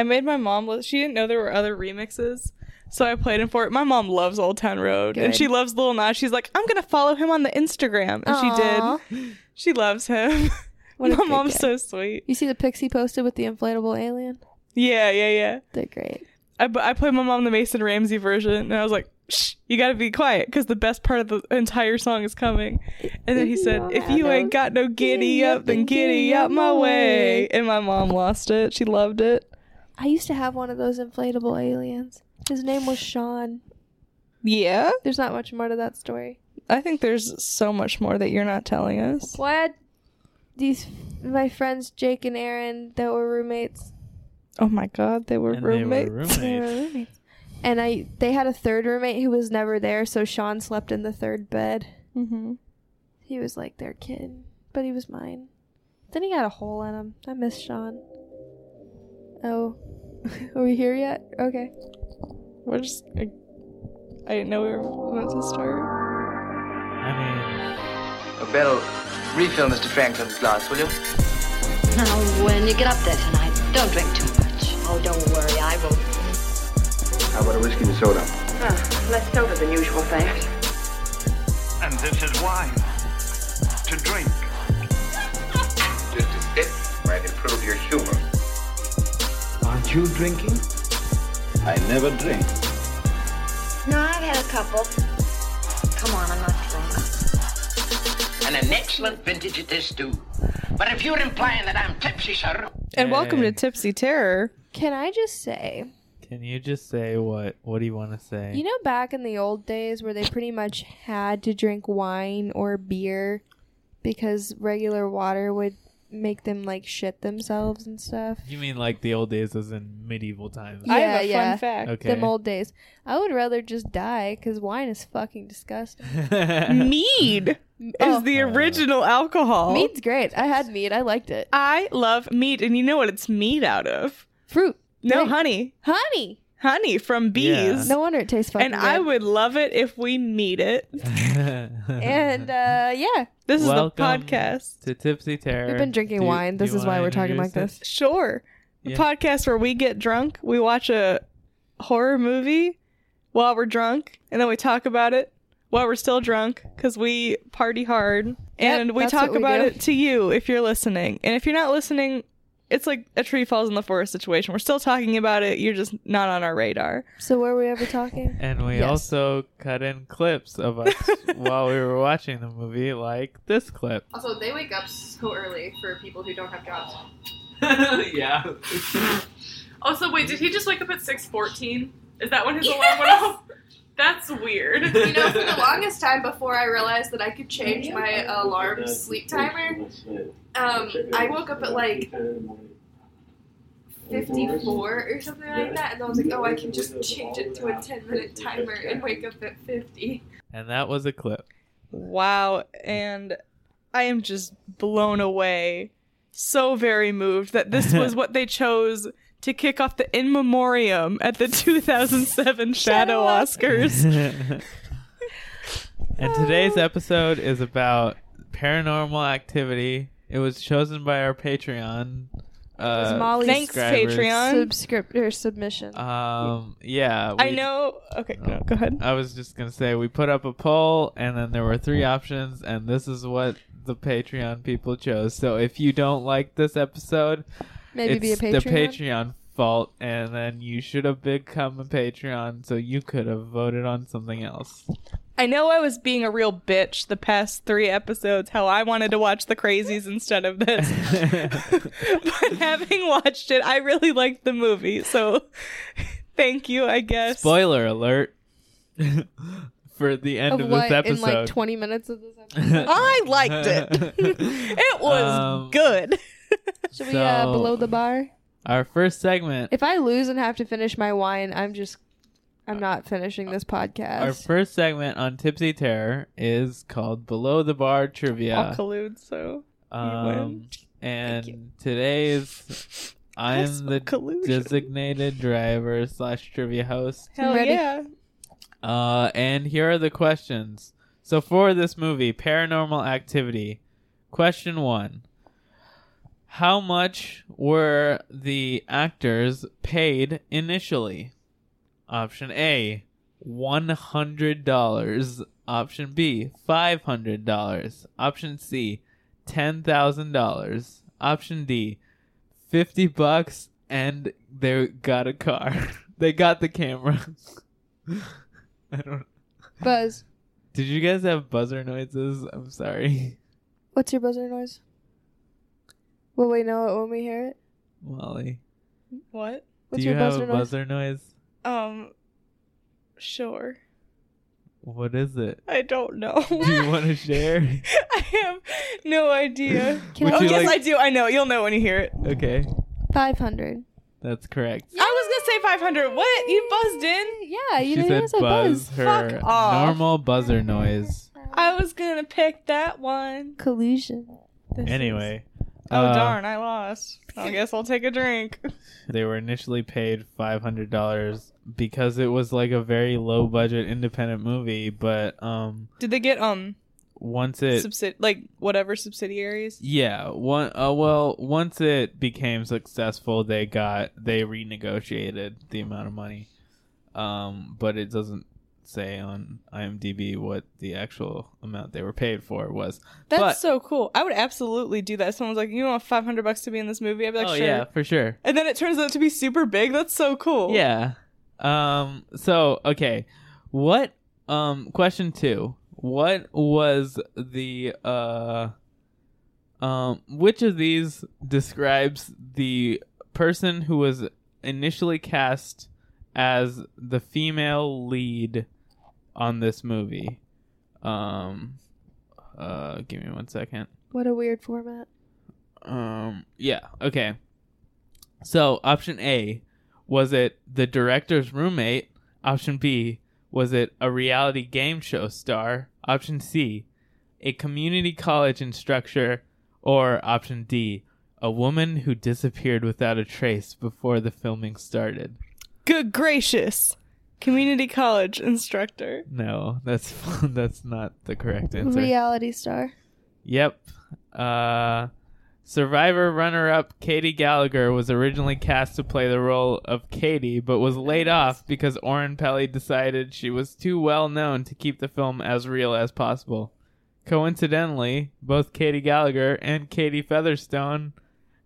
I made my mom. li- She didn't know there were other remixes, so I played him for it. My mom loves Old Town Road, and she loves Lil Nas. She's like, I'm gonna follow him on the Instagram, and she did. She loves him. What my mom's so sweet. You see the pics he posted with the inflatable alien? Yeah, yeah, yeah. They're great. I, I played my mom the Mason Ramsey version, and I was like, Shh, you gotta be quiet because the best part of the entire song is coming. And then he said, If you ain't got no giddy up, then giddy up my way. And my mom lost it. She loved it. I used to have one of those inflatable aliens. His name was Sean. Yeah. There's not much more to that story. I think there's so much more that you're not telling us. Well, I had these my friends Jake and Aaron that were roommates. Oh my god, they were And they were roommates. They were roommates. And I they had a third roommate who was never there, so Sean slept in the third bed. hmm He was like their kid, but he was mine. Then he got a hole in him. I miss Sean. Oh, are we here yet? Okay. We're just. I, I didn't know we were about to start. I Oh, Beryl, refill Mr. Franklin's glass, will you? Now, when you get up there tonight, don't drink too much. Oh, don't worry, I won't. How about a whiskey and soda? Ah, less soda than usual, thanks. And this is wine. To drink. Just a sip might improve your humor. Aren't you drinking? I never drink. No, I've had a couple. Come on, I'm not drunk. And an excellent vintage it is, too. But if you're implying that I'm tipsy, sir, And welcome to Tipsy Terror. Can I just say, Can you just say what? What do you want to say? you know, back in the old days where they pretty much had to drink wine or beer because regular water would make them like shit themselves and stuff. You mean like the old days, as in medieval times? Yeah, I have a yeah. fun fact. Okay. Them old days. I would rather just die because wine is fucking disgusting. Mead is Oh. the original alcohol. Mead's great. I had mead. I liked it. I love mead, and you know what it's mead out of? Fruit. No, Drink. honey. Honey. Honey from bees. No wonder it tastes fucking and I would love it if we meet it. And uh, yeah, This is Welcome the podcast. to Tipsy Terror. we've been drinking Do- wine. This is why we're talking like introduce this. Sure. The Yeah. podcast where we get drunk, we watch a horror movie while we're drunk, and then we talk about it while we're still drunk because we party hard. and we talk we about do. it to you if you're listening. And if you're not listening, it's like a tree falls in the forest situation. We're still talking about it. You're just not on our radar. So where were we ever talking? And we Yes. also cut in clips of us while we were watching the movie, like this clip. Also, they wake up so early for people who don't have jobs. yeah. Also, wait, did he just wake up at six fourteen? Is that when his alarm went off? That's weird. You know, for the longest time before I realized that I could change my alarm sleep timer, um, I woke up at like 54 or something like that, and I was like, oh, I can just change it to a 10 minute timer and wake up at 50. And that was a clip. Wow. And I am just blown away. So very moved that this was what they chose to kick off the in memoriam at the 2007 Shadow Oscars. and today's episode is about paranormal activity. It was chosen by our Patreon. Uh, Molly's Thanks. Patreon. Subscript or submission. Um, yeah. I know. Okay, no, go ahead. I was just gonna say we put up a poll, and then there were three options, and this is what the Patreon people chose. So if you don't like this episode, Maybe be a it's the Patreon. Patreon fault, and then you should have become a Patreon, so you could have voted on something else. I know I was being a real bitch the past three episodes, how I wanted to watch the crazies instead of this. but having watched it, I really liked the movie. So thank you, I guess. Spoiler alert for the end of of, what this episode. in like 20 minutes of this episode? I liked it. it was Um, good. Should we uh, So- below the bar? Our first segment. If I lose and have to finish my wine, I'm just I'm not finishing this podcast. Our first segment on Tipsy Terror is called Below the Bar Trivia. I'll collude, so you Um, win. and today is I'm the collusion. designated driver slash trivia host. Hell ready. yeah. Uh, and here are the questions. So for this movie, Paranormal Activity, question one: How much were the actors paid initially? Option A, $100. Option B, $500. Option C, $10,000. Option D, 50 bucks and they got a car. they got the camera. I don't Buzz. Did you guys have buzzer noises? I'm sorry. What's your buzzer noise? Will we know it when we hear it? Molly. What? What's Do you your have buzzer a noise? buzzer noise? Um, sure. What is it? I don't know. Do you want to share? I have no idea. Would oh, you yes, like- I do. I know. You'll know when you hear it. Okay, Five hundred. that's correct. I was gonna say 500. What? You buzzed in? Yeah, you She know said you said buzz, buzz. her Fuck off. normal buzzer noise. I was gonna pick that one. Collusion. This is- Anyway. Oh uh, darn! I lost. I guess I'll take a drink. They were initially paid five hundred dollars because it was like a very low budget independent movie, but um Did they get um once it like whatever subsidiaries? Yeah, one uh, well, once it became successful, they got they renegotiated the amount of money. Um, but it doesn't say on IMDb what the actual amount they were paid for was. That's but, so cool. I would absolutely do that. Someone's like, "You want 500 bucks to be in this movie?" I'd be like, oh "Sure." yeah, for sure. And then it turns out to be super big. That's so cool. Yeah. Um so okay. What um question 2. What was the uh um which of these describes the person who was initially cast as the female lead on this movie? Um uh give me one second. What a weird format. Um, yeah, okay. So, option A, was it the director's roommate? Option B, was it a reality game show star? Option C, a community college instructor? Or option D, a woman who disappeared without a trace before the filming started? Good gracious. Community college instructor. No, that's that's not the correct answer. Reality star. Yep. Uh, Survivor runner up Katie Gallagher was originally cast to play the role of Katie, but was laid off because Oren Peli decided she was too well known to keep the film as real as possible. Coincidentally, both Katie Gallagher and Katie Featherston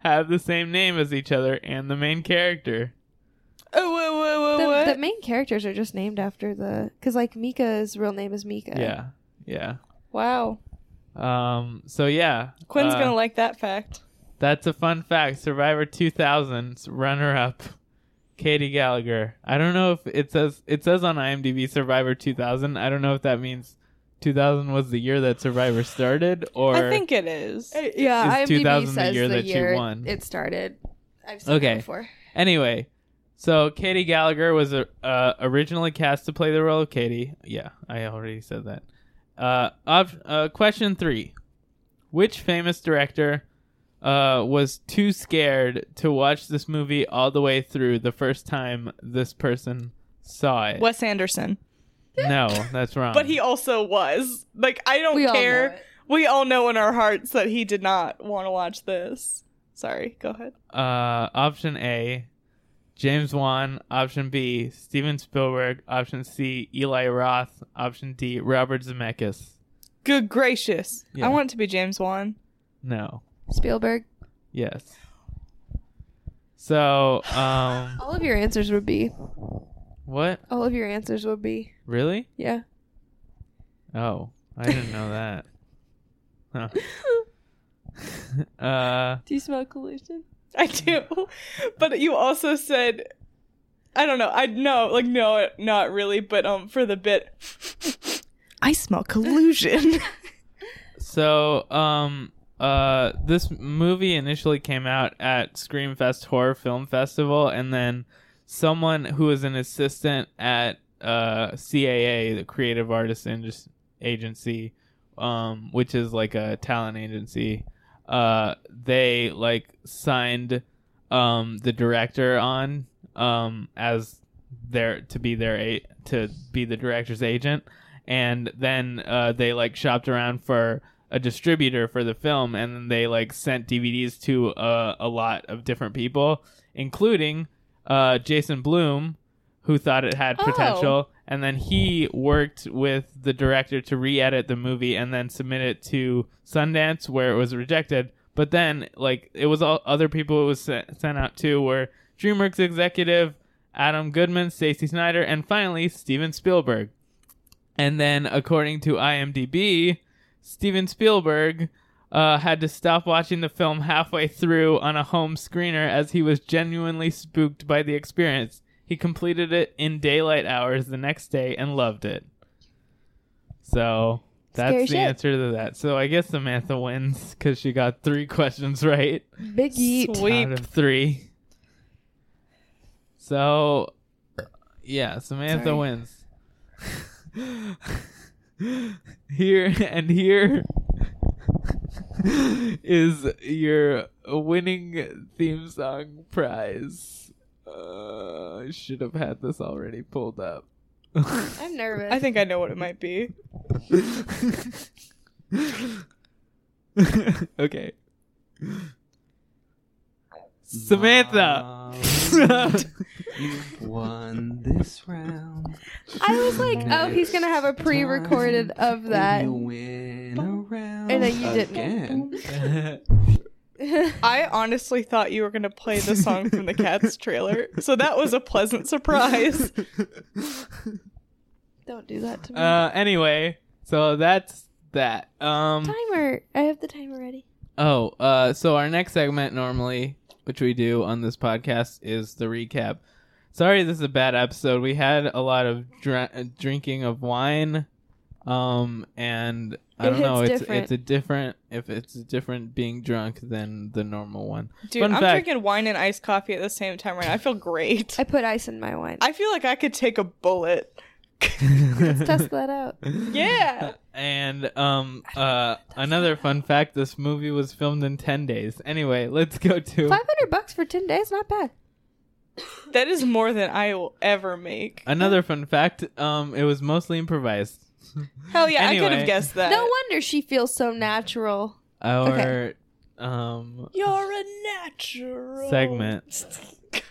have the same name as each other and the main character. Oh, whoa, whoa, whoa, The, what? the main characters are just named after the because like Micah's real name is Micah. Yeah, yeah. wow. Um. So yeah, Quinn's uh, gonna like that fact. That's a fun fact. Survivor 2000's runner-up, Katie Gallagher. I don't know if it says it says on IMDb Survivor 2000. I don't know if that means 2000 was the year that Survivor started, or I think it is. Uh, yeah. Is IMDb 2000 the says year the that she year won? it started. I've seen Okay. it before. Anyway, so Katie Gallagher was uh, originally cast to play the role of Katie. Yeah, I already said that. Uh, op- uh, question three: Which famous director uh, was too scared to watch this movie all the way through the first time this person saw it? Wes Anderson. No, that's wrong. But he also was. Like, I don't We care. it. We all know in our hearts that he did not want to watch this. Sorry, go ahead. Uh, option A, James Wan. Option B, Steven Spielberg. Option C, Eli Roth. Option D, Robert Zemeckis. Good gracious. Yeah. I want it to be James Wan. No. Spielberg. Yes. So, um, All of your answers would be. what? All of your answers would be. Really? Yeah. Oh, I didn't know that. Huh. uh, Do you smell collusion? I do. but you also said I don't know. I no, like no, not really, but um for the bit I smell collusion. so, um, uh, this movie initially came out at Screamfest Horror Film Festival, and then someone who was an assistant at uh CAA, the Creative Artists Agency, um, which is like a talent agency, uh, they like signed um the director on um as their to be their a to be the director's agent and then uh they like shopped around for a distributor for the film, and then they like sent DVDs to uh, a lot of different people, including uh, Jason Blum, who thought it had Oh. potential, and then he worked with the director to re-edit the movie and then submit it to Sundance, where it was rejected. But then, like, it was all other people it was sent, out to were DreamWorks executive Adam Goodman, Stacey Snider, and finally Steven Spielberg. And then, according to IMDb, Steven Spielberg uh, had to stop watching the film halfway through on a home screener as he was genuinely spooked by the experience. He completed it in daylight hours the next day and loved it. So that's Scary the shit. answer to that. So I guess Samantha wins because she got three questions right Big yeet. Sweep. out of three. So, yeah, Samantha Sorry. wins. here and here is your winning theme song prize. Uh, I should have had this already pulled up. I'm nervous. I think I know what it might be. okay. Samantha. You've won this round. I was like, oh, he's gonna have a pre-recorded of that, You win a round and then you didn't. again. I honestly thought you were going to play the song from the Cats trailer, so that was a pleasant surprise. Don't do that to me. uh, anyway, so that's that. Um. timer. I have the timer ready. Oh, uh, so our next segment normally, which we do on this podcast, is the recap. Sorry, this is a bad episode. We had a lot of dr- uh, drinking of wine, um, and I don't know. It's different. it's a different if it's different being drunk than the normal one. Dude, Fun I'm fact- drinking wine and iced coffee at the same time right now. I feel great. I put ice in my wine. I feel like I could take a bullet. Let's test that out. Yeah. And um, uh, another fun fact: this movie was filmed in ten days. Anyway, let's go to Five hundred bucks for ten days, not bad. That is more than I will ever make. another fun fact. Um, it was mostly improvised. Hell yeah, I could have guessed that. No wonder she feels so natural. Our Okay. um You're a natural. segment.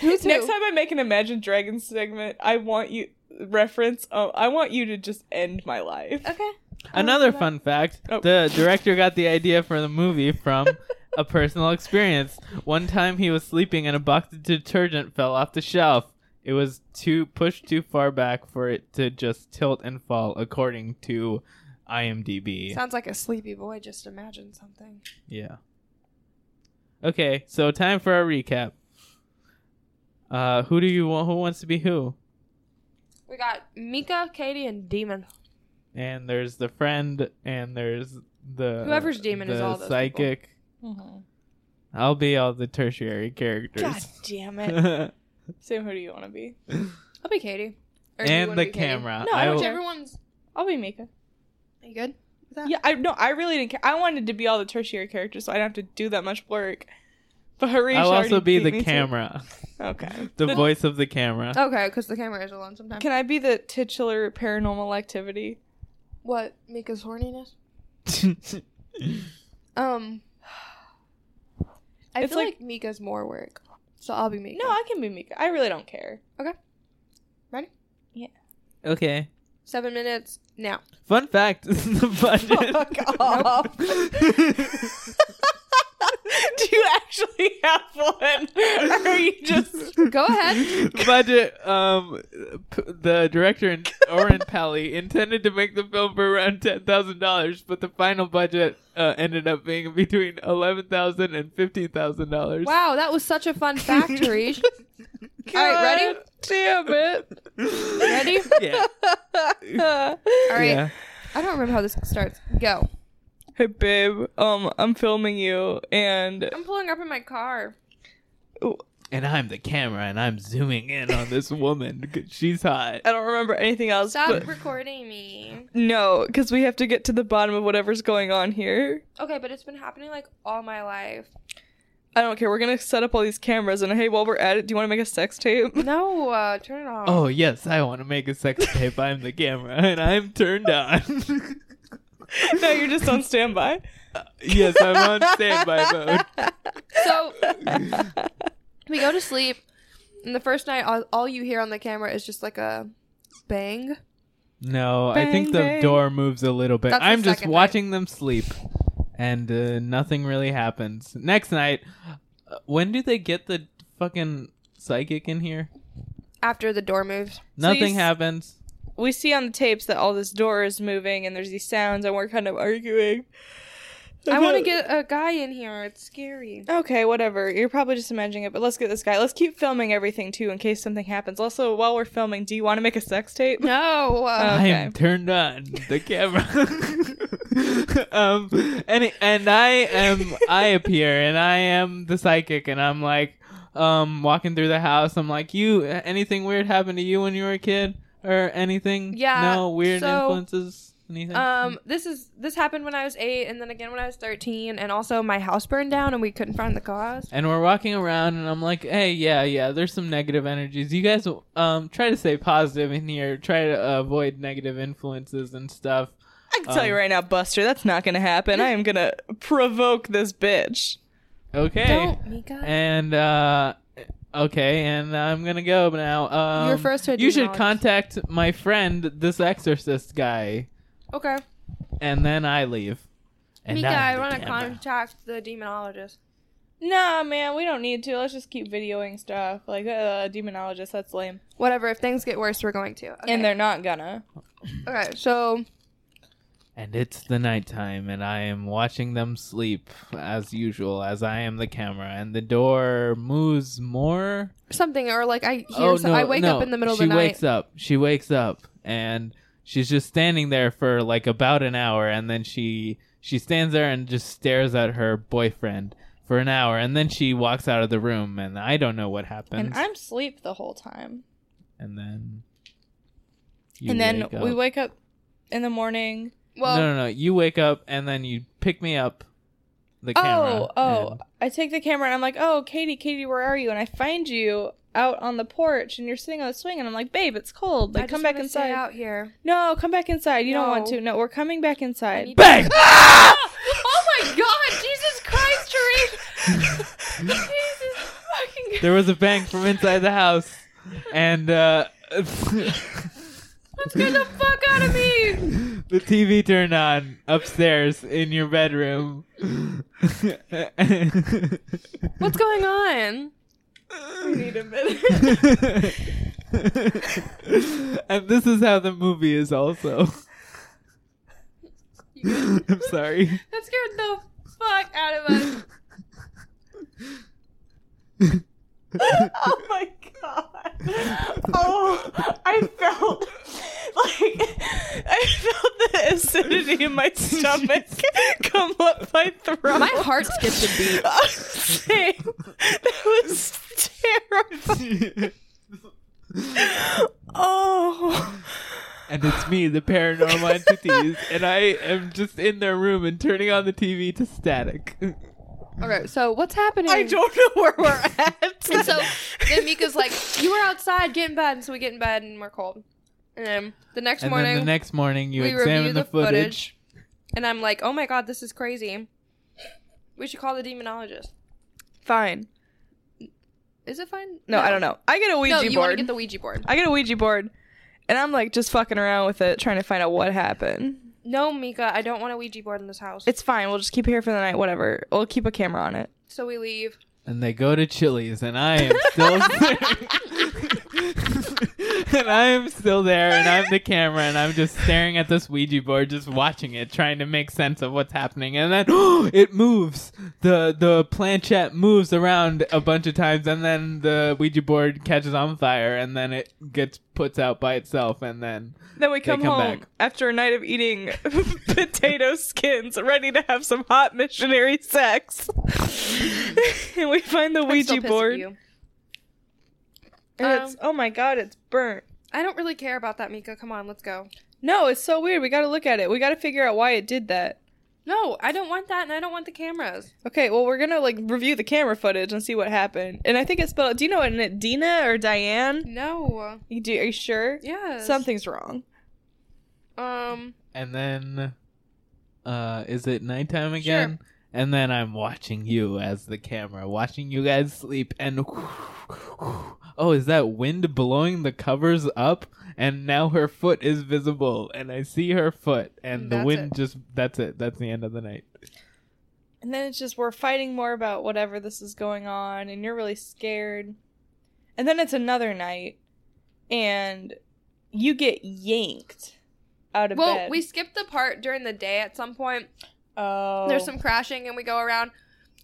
Who's who? Next time I make an Imagine Dragons segment, I want you reference. Oh, I want you to just end my life. Okay. Another fun fact: Oh. the director got the idea for the movie from a personal experience. One time, he was sleeping and a box of detergent fell off the shelf. It was too pushed too far back for it to just tilt and fall, according to IMDb. Sounds like a sleepy boy. Just imagine something. Yeah. Okay, so time for our recap. Uh, who do you want? Who wants to be who? We got Micah, Katie, and Demon. And there's the friend, and there's the Whoever's demon is all those psychic. I'll be all the tertiary characters. God damn it. Sam, who do you want to be? I'll be Katie. Or do you and wanna the be Katie? camera. No, I don't will- care. Everyone's. I'll be Micah. Are you good? with that? Yeah, I no, I really didn't care. I wanted to be all the tertiary characters, so I don't have to do that much work. But Harish I'll already also be beat the me to- camera, Okay. the voice of the camera. Okay, because the camera is alone sometimes. Can I be the titular paranormal activity? What? Micah's horniness? Um. I It's feel like- like, Micah's more work. So I'll be Micah. No, I can be Micah. I really don't care. Okay. Ready? Yeah. Okay. Seven minutes now. Fun fact: the budget. Fuck off. do you actually have one, or are you just? Go ahead. budget. Um, p- the director and Oren Peli intended to make the film for around ten thousand dollars, but the final budget uh, ended up being between eleven thousand and fifteen thousand dollars. Wow, that was such a fun fact, Harish. All right, ready? Damn it. Ready? Yeah. All right. Yeah. I don't remember how this starts. Go. Hey babe, um, I'm filming you, and I'm pulling up in my car. And I'm the camera, and I'm zooming in on this woman because she's hot. I don't remember anything else. Stop but recording me. no, because we have to get to the bottom of whatever's going on here. Okay, but it's been happening like all my life. I don't care. We're gonna set up all these cameras, and hey, while we're at it, do you want to make a sex tape? No, uh, turn it off. Oh yes, I want to make a sex tape. I'm the camera, and I'm turned on. no, you're just on standby. yes, I'm on standby mode. So we go to sleep, and the first night, all, all you hear on the camera is just like a bang. No, I think the bang. door moves a little bit. That's I'm just second night. watching them sleep, and uh, nothing really happens. Next night, uh, when do they get the fucking psychic in here? After the door moves. Nothing s- happens. We see on the tapes that all this door is moving and there's these sounds and we're kind of arguing. I want to get a guy in here. It's scary. Okay, whatever. You're probably just imagining it, but let's get this guy. Let's keep filming everything too in case something happens. Also, while we're filming, do you want to make a sex tape? No. Uh, I Okay. am turned on the camera. um, and and I am I appear and I am the psychic and I'm like um walking through the house. I'm like, you anything weird happened to you when you were a kid or anything? Yeah, no weird so, influences. Anything? Um, this is this happened when I was eight, and then again when I was thirteen, and also my house burned down, and we couldn't find the cause. and we're walking around and I'm like, hey, yeah, yeah, there's some negative energies. You guys um try to stay positive in here. Try to uh, avoid negative influences and stuff. I can tell you Um, right now, Buster, that's not gonna happen. I am gonna provoke this bitch. Okay. Don't, Micah. And uh okay, and I'm gonna go now. Um, You're first to a You should demonologist. contact my friend, this exorcist guy, Okay, and then I leave. And Micah, I'm I the want to contact the demonologist. Nah, man, we don't need to. Let's just keep videoing stuff. Like, uh, demonologist, that's lame. Whatever. If things get worse, we're going to. Okay. And they're not gonna. okay. So And it's the nighttime, and I am watching them sleep as usual, as I am the camera, and the door moves more. something, or like I oh, hear. oh some- no! I wake no. up in the middle of she the night. She wakes up. She wakes up, and she's just standing there for like about an hour, and then she she stands there and just stares at her boyfriend for an hour, and then she walks out of the room, and I don't know what happens. And I'm asleep the whole time. and then you and then wake we wake up in the morning. Well, no, no, no. You wake up, and then you pick me up. The camera. Oh, oh. and- I take the camera and I'm like, oh, Katie, Katie, where are you? And I find you out on the porch and you're sitting on the swing and I'm like, babe, it's cold. Like, I come just back wanna stay inside. out here. No, come back inside. You don't want No. to. No, we're coming back inside. need- Bang! oh my God! Jesus Christ, Therese! Jesus fucking. There was a bang from inside the house, and uh, Get the fuck out of me! the TV turned on upstairs in your bedroom. What's going on? We need a minute. and this is how the movie is also. I'm sorry. That scared the fuck out of us. oh my god. Oh, I felt like I felt the acidity in my stomach come up my throat. My heart skipped a beat. Same. That was terrifying. Oh. and it's me, the paranormal entities, and I am just in their room and turning on the TV to static. Okay, so what's happening? I don't know where we're at. And so then Micah's like, "You were outside, get in bed." And so we get in bed and we're cold. And then the next and morning, then the next morning, you we examine review the, the footage. footage. and I'm like, "Oh my god, this is crazy. We should call the demonologist." Fine. Is it fine? No, I don't know. I get a Ouija no, you want to board. get the Ouija board? I get a Ouija board, and I'm like just fucking around with it, trying to find out what happened. No, Micah, I don't want a Ouija board in this house. It's fine. We'll just keep it here for the night. Whatever. We'll keep a camera on it. so we leave. and they go to Chili's, and I am still and I am still there, and I'm the camera, and I'm just staring at this Ouija board, just watching it, trying to make sense of what's happening, and then it moves. the The planchette moves around a bunch of times, and then the Ouija board catches on fire, and then it gets puts out by itself, and then Then we come, come home back. after a night of eating potato skins, ready to have some hot missionary sex. and we find the I'm Ouija still pissed at board. You. And Um, it's oh my god, it's burnt. I don't really care about that, Micah. Come on, let's go. No, it's so weird. We got to look at it. We got to figure out why it did that. No, I don't want that, and I don't want the cameras. Okay, well we're gonna like review the camera footage and see what happened. And I think it's spelled. Do you know what? it- Dina or Diane? No. You do? Are you sure? Yeah. Something's wrong. Um. and then uh, is it nighttime again? And then I'm watching you as the camera, watching you guys sleep, and oh, is that wind blowing the covers up? And now her foot is visible, and I see her foot, and the That's wind it. just that's it. That's the end of the night. And then it's just we're fighting more about whatever this is going on, and you're really scared. And then it's another night, and you get yanked out of well, bed. Well, we skipped the part during the day at some point. oh, There's some crashing, and we go around,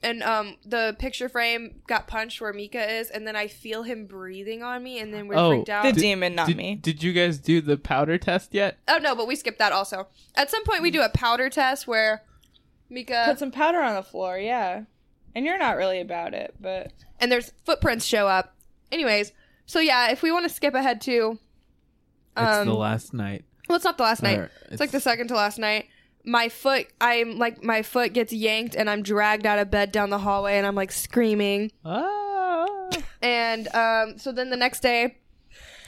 and um, the picture frame got punched where Micah is, and then I feel him breathing on me, and then we're oh, freaked out. The demon, not did, me. Did you guys do the powder test yet? oh no, but we skipped that also. At some point, we do a powder test where Micah put some powder on the floor. Yeah, and you're not really about it, but and there's footprints show up. Anyways, so yeah, if we want to skip ahead to, It's um, the last night. well, it's not the last night. Or It's like the second to last night. My foot, I'm like, my foot gets yanked and I'm dragged out of bed down the hallway and I'm like screaming. Ah. And um, so then the next day,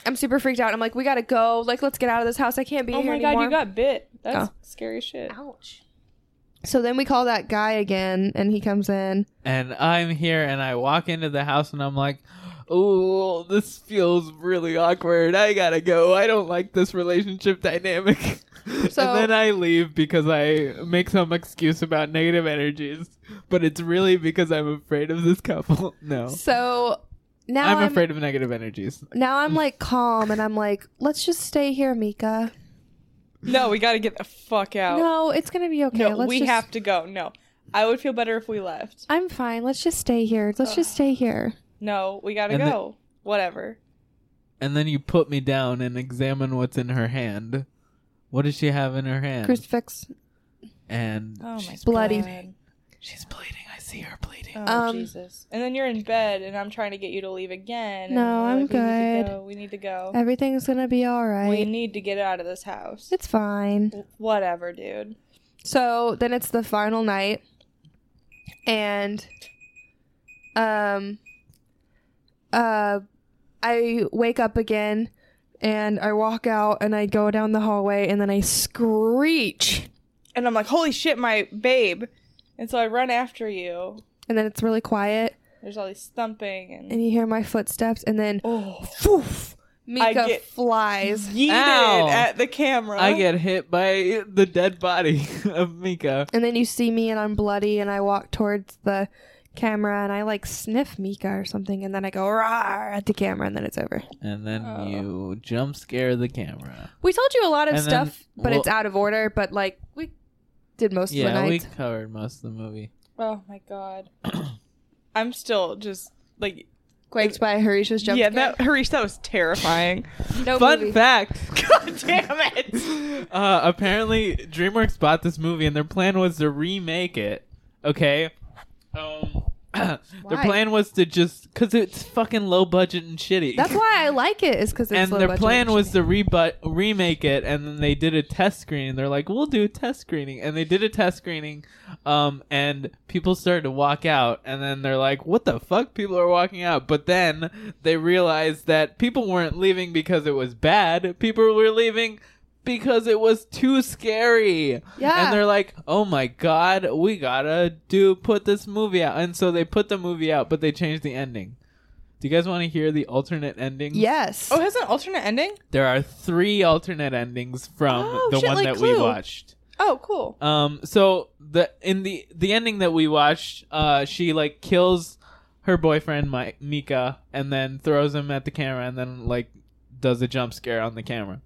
I'm super freaked out. I'm like, we gotta go. Like, let's get out of this house. I can't be here anymore. oh here my anymore. god, you got bit. That's Oh. scary shit. Ouch. So then we call that guy again and he comes in. and I'm here and I walk into the house and I'm like, oh, this feels really awkward. I gotta go. I don't like this relationship dynamic. So- and then I leave because I make some excuse about negative energies, but it's really because I'm afraid of this couple. No. So now I'm, I'm, afraid of negative energies. Now I'm like calm and I'm like, let's just stay here, Micah. No, we got to get the fuck out. No, it's gonna be okay. No, let's we just- have to go. No, I would feel better if we left. I'm fine. Let's just stay here. Let's just stay here. No, we got to And the- go. Whatever. And then you put me down and examine what's in her hand. What does she have in her hand? Crucifix. and Oh my she's bloody. bleeding. She's bleeding. I see her bleeding. Oh Um, Jesus! And then you're in bed, and I'm trying to get you to leave again. No, I'm like, We need, good. to go. we need to go. Everything's gonna be all right. We need to get out of this house. It's fine. Whatever, dude. So then it's the final night, and um, uh, I wake up again, and I walk out, and I go down the hallway, and then I screech, And I'm like, holy shit, my babe. And so I run after you. and then it's really quiet, There's all these thumping and, and you hear my footsteps, and then oh, poof, Micah get- flies. yeeted Ow. at the camera. I get hit by the dead body of Micah. And then you see me and I'm bloody and I walk towards the camera and I like sniff Micah or something and then I go rawr at the camera and then it's over. And then Oh. you jump scare the camera. We told you a lot of And then- stuff, but well- it's out of order, but like we did most of the Yeah, we covered most of the movie. Oh my god. I'm still just like Quaked by Harisha's jump yeah, scare. that Harish, that was terrifying. no Fun movie. fact. God damn it! Uh, apparently, DreamWorks bought this movie, and their plan was to remake it. Okay. Um, their plan was to just because it's fucking low budget and shitty. That's why I like it is because it's and low their budget plan and was shitty. to rebu- remake it, and then they did a test screening. They're like, "We'll do a test screening," and they did a test screening, um, and people started to walk out, and then they're like, "What the fuck?" People are walking out, but then they realized that people weren't leaving because it was bad. People were leaving because it was too scary. Yeah. and they're like, "Oh my god, we gotta do put this movie out," and so they put the movie out, but they changed the ending. Do you guys want to hear the alternate ending? Yes. Oh, it has an alternate ending? There are three alternate endings from Oh, the shit, one like that we Clue. watched. Oh, cool. Um, so the in the the ending that we watched, uh, she like kills her boyfriend, Mi- Micah, and then throws him at the camera, and then like does a jump scare on the camera.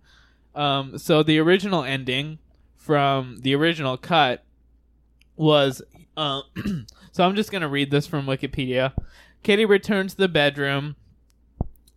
Um, so the original ending from the original cut was, um, so I'm just gonna read this from Wikipedia. Katie returns to the bedroom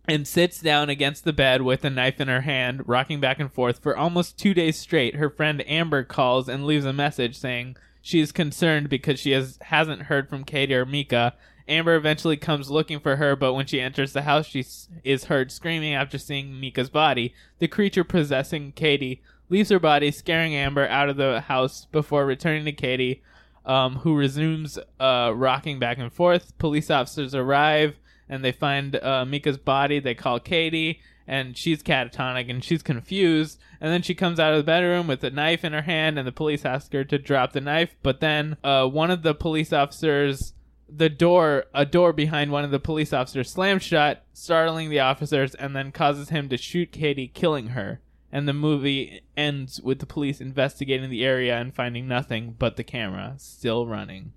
and sits down against the bed with a knife in her hand, rocking back and forth for almost two days straight. Her friend Amber calls and leaves a message saying she is concerned because she has hasn't heard from Katie or Micah. Amber eventually comes looking for her, but when she enters the house, she is heard screaming after seeing Micah's body. The creature possessing Katie leaves her body, scaring Amber out of the house before returning to Katie, um, who resumes uh, rocking back and forth. Police officers arrive and they find uh, Micah's body. They call Katie, and she's catatonic and she's confused. And then she comes out of the bedroom with a knife in her hand, and the police ask her to drop the knife. But then uh, one of the police officers, the door, a door behind one of the police officers slams shut, startling the officers, and then causes him to shoot Katie, killing her. And the movie ends with the police investigating the area and finding nothing but the camera still running.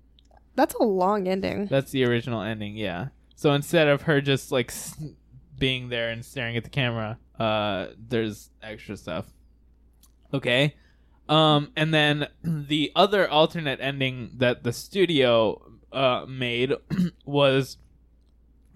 That's a long ending. That's the original ending, yeah. So instead of her just like being there and staring at the camera, uh, there's extra stuff. Okay. Um, and then the other alternate ending that the studio uh, made was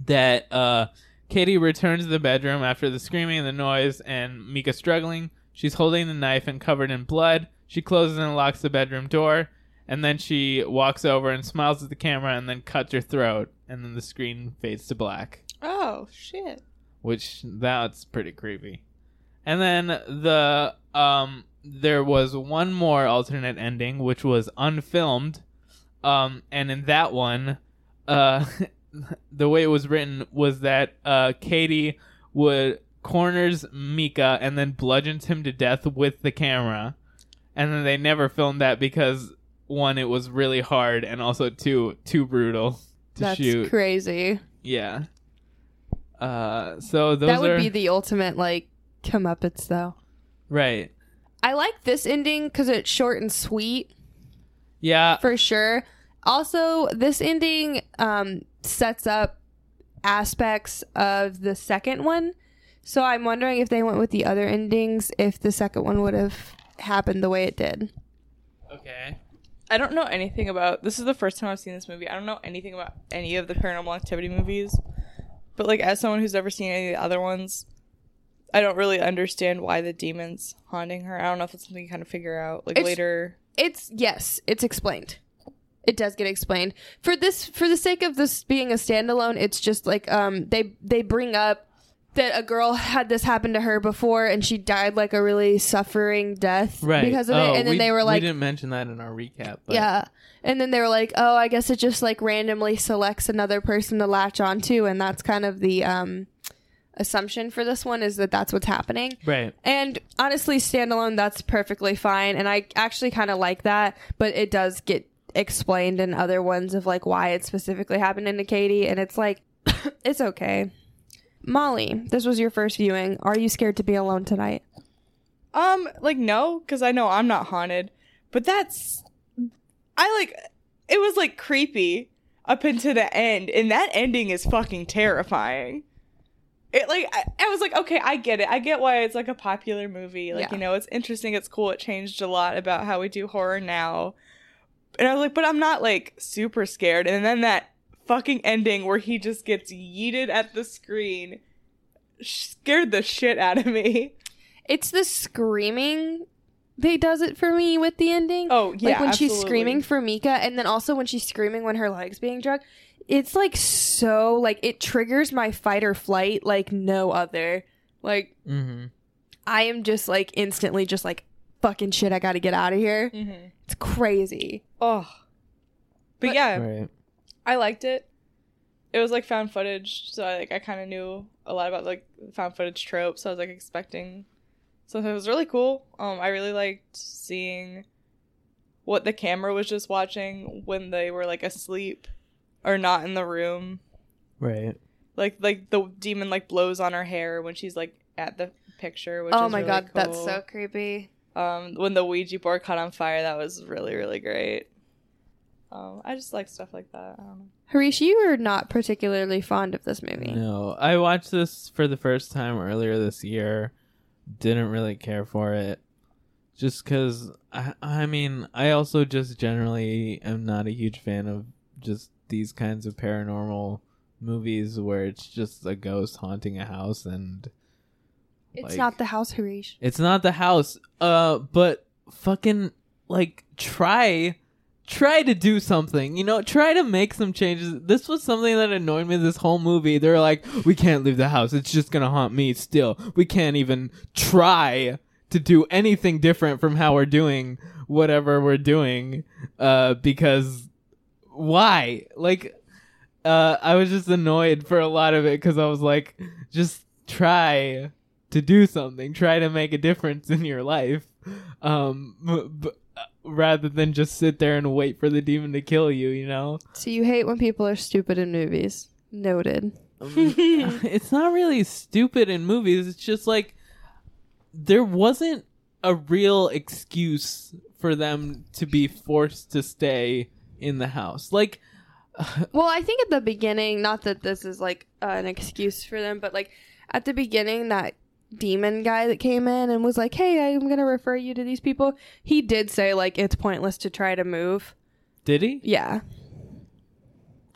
that uh, Katie returns to the bedroom after the screaming and the noise, and Micah struggling. She's holding the knife and covered in blood. She closes and locks the bedroom door, and then she walks over and smiles at the camera, and then cuts her throat, and then the screen fades to black Oh shit. which that's pretty creepy. And then the um there was one more alternate ending which was unfilmed. Um and in that one uh the way it was written was that uh Katie would corners Micah and then bludgeons him to death with the camera. And then they never filmed that because one it was really hard and also two too brutal to shoot. That's shoot. crazy. Yeah. Uh, so those that would are be the ultimate like comeuppance, though. right. I like this ending because it's short and sweet Yeah, for sure. Also, this ending um, sets up aspects of the second one. So I'm wondering if they went with the other endings, if the second one would have happened the way it did. okay. I don't know anything about. This is the first time I've seen this movie. I don't know anything about any of the Paranormal Activity movies. But like, as someone who's never seen any of the other ones, I don't really understand why the demons haunting her. I don't know if it's something you kind of figure out like It's- later. It's yes, it's explained. It does get explained. For this for the sake of this being a standalone, it's just like um they they bring up that a girl had this happen to her before and she died like a really suffering death Right. because of Oh, it and then we- they were like we didn't mention that in our recap. But yeah and then they were like oh i guess it just like randomly selects another person to latch onto and that's kind of the um assumption for this one is that that's what's happening. Right. and honestly standalone that's perfectly fine. And i actually kind of like that but it does get explained in other ones of like why it specifically happened to katie. And it's like it's okay. Molly this was your first viewing. Are you scared to be alone tonight? Um, like no, because I know I'm not haunted. But that's, I like, it was like creepy up into the end, and that ending is fucking terrifying. It like I, I was like, okay, I get it. I get why it's like a popular movie. Like Yeah. you know, it's interesting. It's cool. It changed a lot about how we do horror now. And I was like, but I'm not like super scared. And then that fucking ending where he just gets yeeted at the screen scared the shit out of me. It's the screaming they does it for me with the ending. Oh yeah, like when she's screaming for Micah, and then also when she's screaming when her legs being drugged. It's like so like it triggers my fight or flight like no other. Like Mm-hmm. I am just like instantly just like fucking shit. I got to get out of here. Mm-hmm. It's crazy. Oh, but, But- yeah, Right. I liked it. It was like found footage, so I, like I kind of knew a lot about like found footage trope. So I was like expecting something It was really cool. Um, I really liked seeing what the camera was just watching when they were like asleep or not in the room. Right. Like like the demon like blows on her hair when she's like at the picture. Which oh is my really god, that's so creepy. um when the ouija board caught on fire that was really really great um i just like stuff like that i don't know Harish, you are not particularly fond of this movie. No, I watched this for the first time earlier this year. Didn't really care for it, just because. I, I mean, I also just generally am not a huge fan of just these kinds of paranormal movies where it's just a ghost haunting a house and It's Like- not the house, Harish. It's not the house. Uh, but fucking like try, try to do something. You know, try to make some changes. This was something that annoyed me this whole movie. They're like, we can't leave the house. It's just gonna haunt me. Still, we can't even try to do anything different from how we're doing whatever we're doing. Uh, because why? Like, uh, I was just annoyed for a lot of it because I was like, just try to do something. Try to make a difference in your life, um, b- uh, rather than just sit there and wait for the demon to kill you. You know, So you hate when people are stupid in movies. Noted. it's not really stupid in movies. It's just like there wasn't a real excuse for them to be forced to stay in the house. Like, Well, I think at the beginning, not that this is like uh, an excuse for them, but like at the beginning, that demon guy that came in and was like, "Hey, I'm gonna refer you to these people." He did say like it's pointless to try to move. did he? Yeah,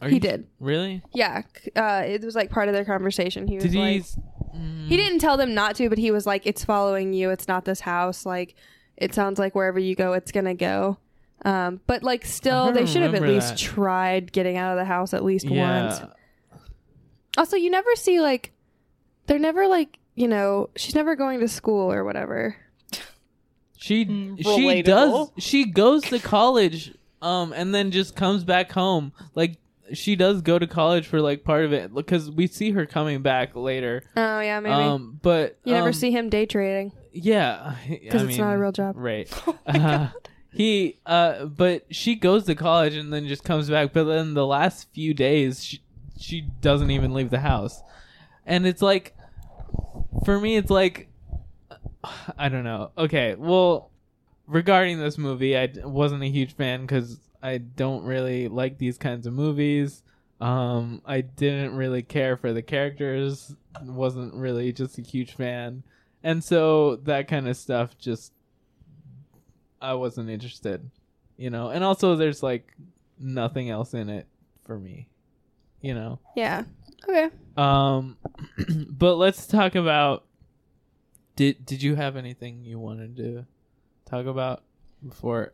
Are he you- did. Really? Yeah, uh, it was like part of their conversation. He was Did like, s- mm, he didn't tell them not to, but he was like, "It's following you. It's not this house. Like, it sounds like wherever you go, it's gonna go." Um, but like, still, they should have at remember least that. tried getting out of the house at least once. Also, you never see like they're never like you know she's never going to school or whatever. She Mm, she does she goes to college um and then just comes back home. Like she does go to college for like part of it because we see her coming back later. Oh yeah, maybe Um but you never um, see him day trading. Yeah, because I it's not a real job. Right. Uh, he uh but she goes to college and then just comes back but then the last few days she, she doesn't even leave the house. And it's like for me it's like I don't know. Okay, well regarding this movie I wasn't a huge fan cuz I don't really like these kinds of movies. Um I didn't really care for the characters. Wasn't really just a huge fan. And so that kind of stuff just I wasn't interested, you know. And also there's like nothing else in it for me, you know. Yeah. Okay. Um but let's talk about did did you have anything you wanted to talk about before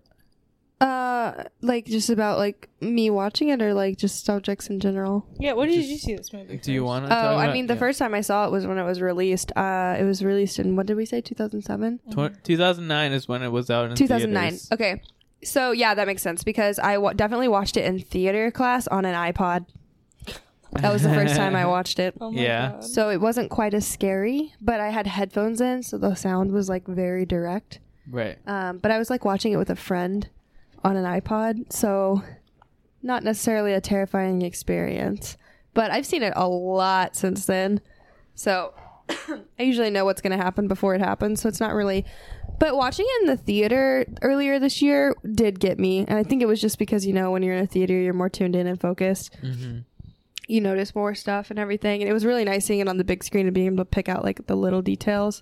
Uh, like just about like me watching it or like just subjects in general. Yeah, what did Just- you see this movie? do you want to Oh, I mean, the first time I saw it was when it was released. Uh, it was released in what did we say, two thousand seven? Tw- 2009 is when it was out in 2009. theaters. Okay. So yeah, that makes sense because I w- definitely watched it in theater class on an iPod. That was the first time I watched it. Oh my Yeah. God. So it wasn't quite as scary, but I had headphones in, so the sound was like very direct. Right. Um, but I was like watching it with a friend on an iPod, so not necessarily a terrifying experience. But I've seen it a lot since then, so I usually know what's going to happen before it happens. So it's not really. But watching it in the theater earlier this year did get me, and I think it was just because you know when you're in a theater, you're more tuned in and focused Mhm. you notice more stuff and everything. And it was really nice seeing it on the big screen and being able to pick out like the little details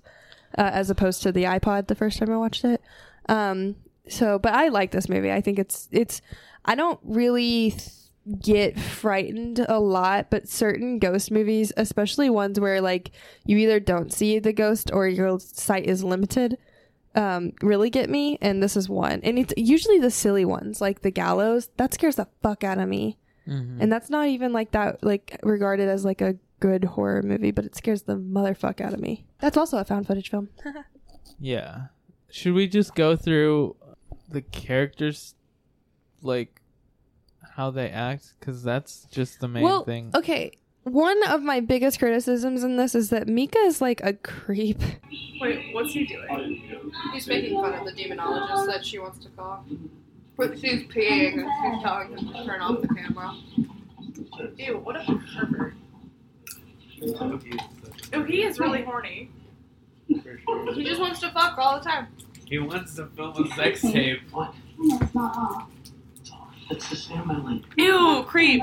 uh, as opposed to the iPod the first time I watched it. Um, so, but I like this movie. I think it's it's. I don't really th- get frightened a lot, but certain ghost movies, especially ones where like you either don't see the ghost or your sight is limited, um, really get me. And this is one. And it's usually the silly ones, like the gallows. That scares the fuck out of me Mhm. and that's not even like that like regarded as like a good horror movie but it scares the motherfuck out of me that's also a found footage film Yeah. Should we just go through the characters, like how they act? Because that's just the main well thing. okay one of my biggest criticisms in this is that Micah is like a creep Wait, what's he doing? He's making fun of the demonologist that she wants to call. But she's peeing and she's telling him to turn off the camera. Ew, what a pervert. Oh, he is really horny. He just wants to fuck all the time. He wants to film a sex tape. What? That's not all. It's just family. Ew, creep.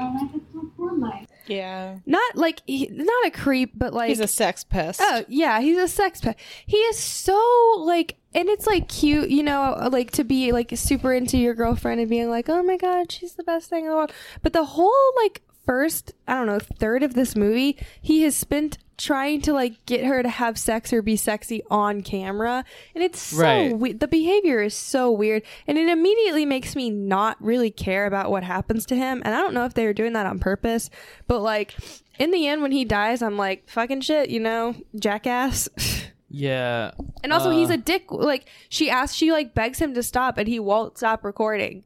Yeah. not like he, not a creep but like He's a sex pest. Oh yeah, he's a sex pest. He is so like, and it's like cute, you know, like to be like super into your girlfriend and being like, oh my god, she's the best thing in the world. But the whole like first, I don't know, third of this movie, he has spent trying to like get her to have sex or be sexy on camera, and it's so Right. we- the behavior is so weird, and it immediately makes me not really care about what happens to him. And I don't know if they were doing that on purpose, but like in the end when he dies, I'm like fucking shit, you know, jackass. Yeah. and also Uh, he's a dick. Like she asks, she like begs him to stop, and he won't stop recording.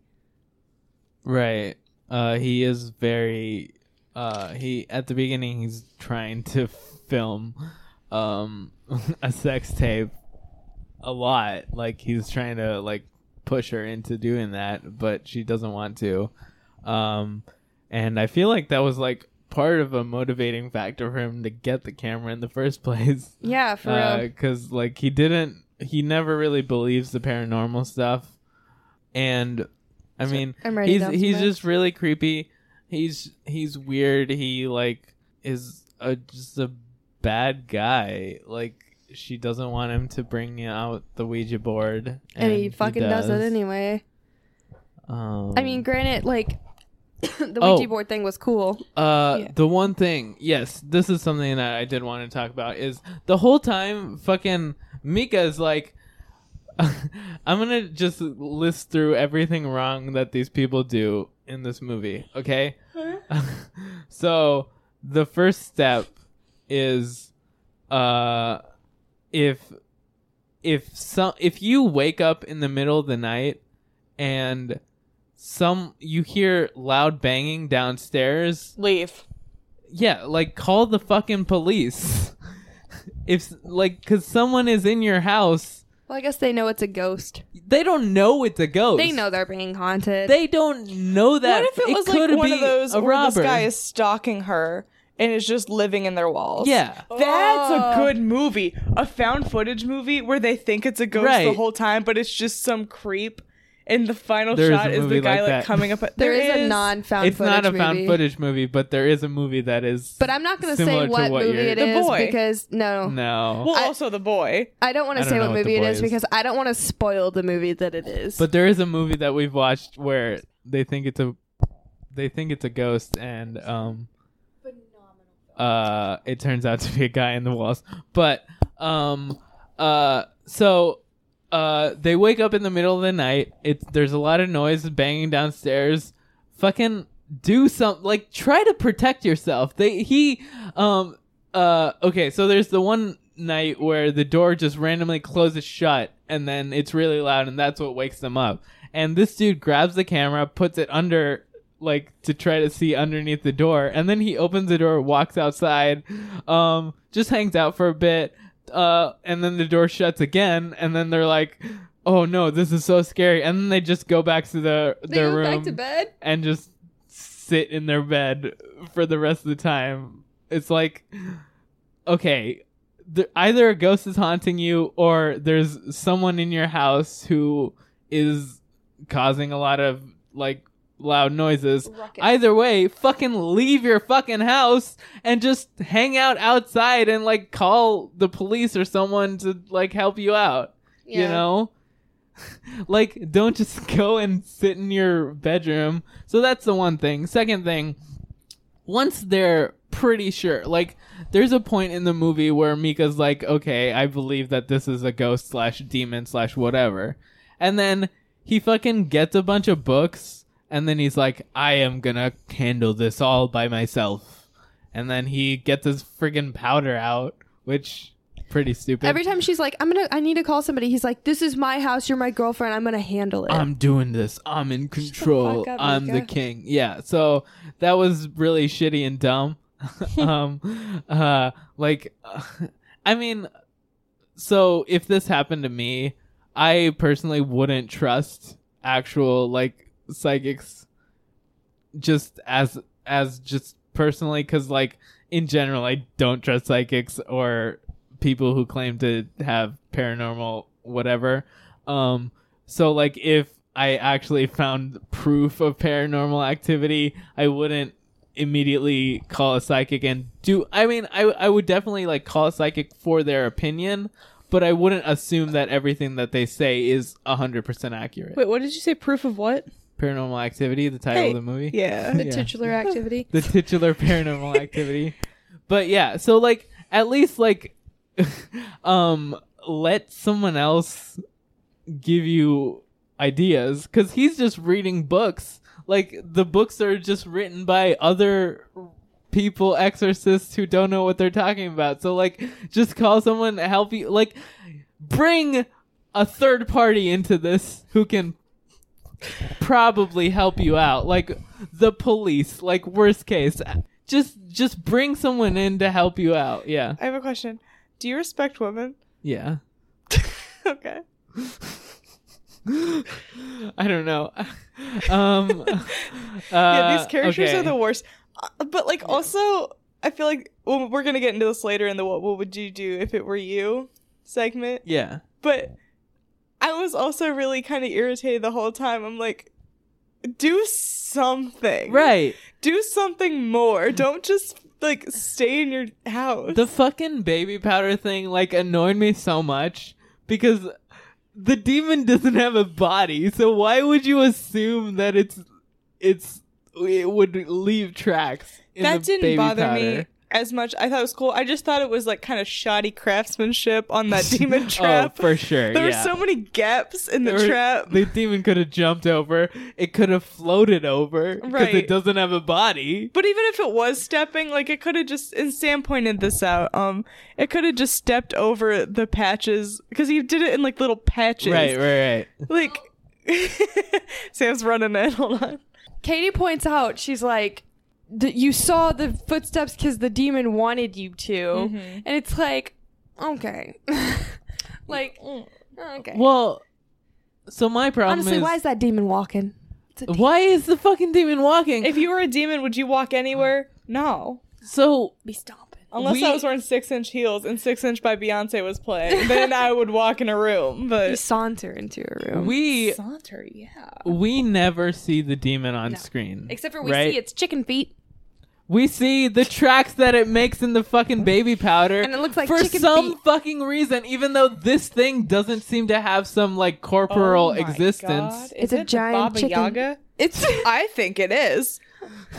Right. Uh, he is very. Uh, he at the beginning he's trying to film, um a sex tape a lot. Like he's trying to like push her into doing that, but she doesn't want to. Um and I feel like that was like part of a motivating factor for him to get the camera in the first place. Yeah, for real. Because like he didn't, he never really believes the paranormal stuff, and I mean, I'm he's he's bed. just really creepy. He's he's weird. He like is a just a bad guy. Like she doesn't want him to bring out the Ouija board, and he fucking does. it anyway. Um, I mean, granted, like the Oh. Ouija board thing was cool. Uh, Yeah. the one thing, yes, this is something that I did want to talk about is the whole time fucking Micah is like, I'm gonna just list through everything wrong that these people do in this movie, okay? so the first step is, uh, if if some if you wake up in the middle of the night and some you hear loud banging downstairs Leave. yeah like call the fucking police if like because someone is in your house Well, I guess they know it's a ghost. they don't know it's a ghost They know they're being haunted. they don't know that what if it, was like one be of those a where robber this guy is stalking her and is just living in their walls? yeah That's Oh. a good movie. A found footage movie where they think it's a ghost the whole time, but it's just some creep. And the final There is shot a is the movie guy like like, that. coming up. At, there is, a non-found it's footage not a found movie. footage movie but there is a movie that is But I'm not going to similar say to what, what movie you're- it The is Boy. because no, no Well, I- also the boy. I don't want I to don't say know what what movie The it Boy is, is. because I don't want to spoil the movie that it is. But there is a movie that we've watched where they think it's a they think it's a ghost and um Phenomenal uh it turns out to be a guy in the walls. But um uh so uh they wake up in the middle of the night. It's there's a lot of noise banging downstairs. Fucking do some like try to protect yourself. They he um uh okay, so there's the one night where the door just randomly closes shut and then it's really loud and that's what wakes them up. And this dude grabs the camera, puts it under like to try to see underneath the door and then he opens the door, walks outside, um just hangs out for a bit uh and then the door shuts again and then they're like oh no this is so scary and then they just go back to the their room back to bed. and just sit in their bed for the rest of the time. It's like, okay, th- either a ghost is haunting you or there's someone in your house who is causing a lot of like loud noises. Either way, fucking leave your fucking house and just hang out outside and like call the police or someone to like help you out. You know? like don't just go and sit in your bedroom. So that's the one thing. Second thing, once they're pretty sure, like there's a point in the movie where Micah's like, okay, I believe that this is a ghost slash demon slash whatever, and then he fucking gets a bunch of books, and then he's like, I am gonna handle this all by myself, and then he gets his friggin' powder out, which pretty stupid. Every time she's like, "I'm gonna, I need to call somebody," he's like, "This is my house. You're my girlfriend. I'm gonna handle it." I'm doing this. I'm in control. fuck up, I'm the king. Yeah. So that was really shitty and dumb. um, uh, like, I mean, so if this happened to me, I personally wouldn't trust actual like psychics just as as just personally because like in general i don't trust psychics or people who claim to have paranormal whatever um so like if i actually found proof of paranormal activity i wouldn't immediately call a psychic and do i mean i i would definitely like call a psychic for their opinion but i wouldn't assume that everything that they say is 100% accurate Wait, what did you say? Proof of what? Paranormal activity the title of the movie Yeah. the Yeah. titular activity. the titular paranormal activity. But yeah, so like at least like um let someone else give you ideas cuz he's just reading books. Like the books are just written by other people exorcists who don't know what they're talking about. So like just call someone to help you like bring a third party into this who can probably help you out like the police like worst case just just bring someone in to help you out yeah I have a question. Do you respect women? Yeah. okay. I don't know. Um, yeah, uh, these characters okay. are the worst. Uh, But like, also, I feel like well, we're gonna get into this later in the "What, what would you do if it were you?" segment. Yeah. But I was also really kind of irritated the whole time. I'm like, do something, Right. Do something more. Don't just like stay in your house. The fucking baby powder thing like annoyed me so much because the demon doesn't have a body, so why would you assume that it's it's it would leave tracks in that didn't bother powder? me as much. I thought it was cool. I just thought it was like kind of shoddy craftsmanship on that demon trap. Oh, for sure. There yeah. were so many gaps in the There were- trap. The demon could have jumped over. It could have floated over because Right. it doesn't have a body. But even if it was stepping, like it could have just and Sam pointed this out. Um, it could have just stepped over the patches because he did it in like little patches. Right, right, right. Like Sam's running in. Hold on. Katie points out, she's like, "The- you saw the footsteps because the demon wanted you to. Mhm. And it's like, okay. like, okay. Well, so my problem Honestly, is why is that demon walking? Demon. why is the fucking demon walking? If you were a demon, would you walk anywhere? No. so Be stomping. Unless We- I was wearing six inch heels and six inch by Beyonce was playing, then I would walk in a room. You But saunter into a room. we saunter, yeah. we never see the demon on No. screen. Except for we right? see its chicken feet. We see the tracks that it makes in the fucking baby powder. And it looks like for chicken some feet. fucking reason, even though this thing doesn't seem to have some like corporal Oh my existence. God. It's a it the giant Baba chicken. Yaga. It's. I think it is.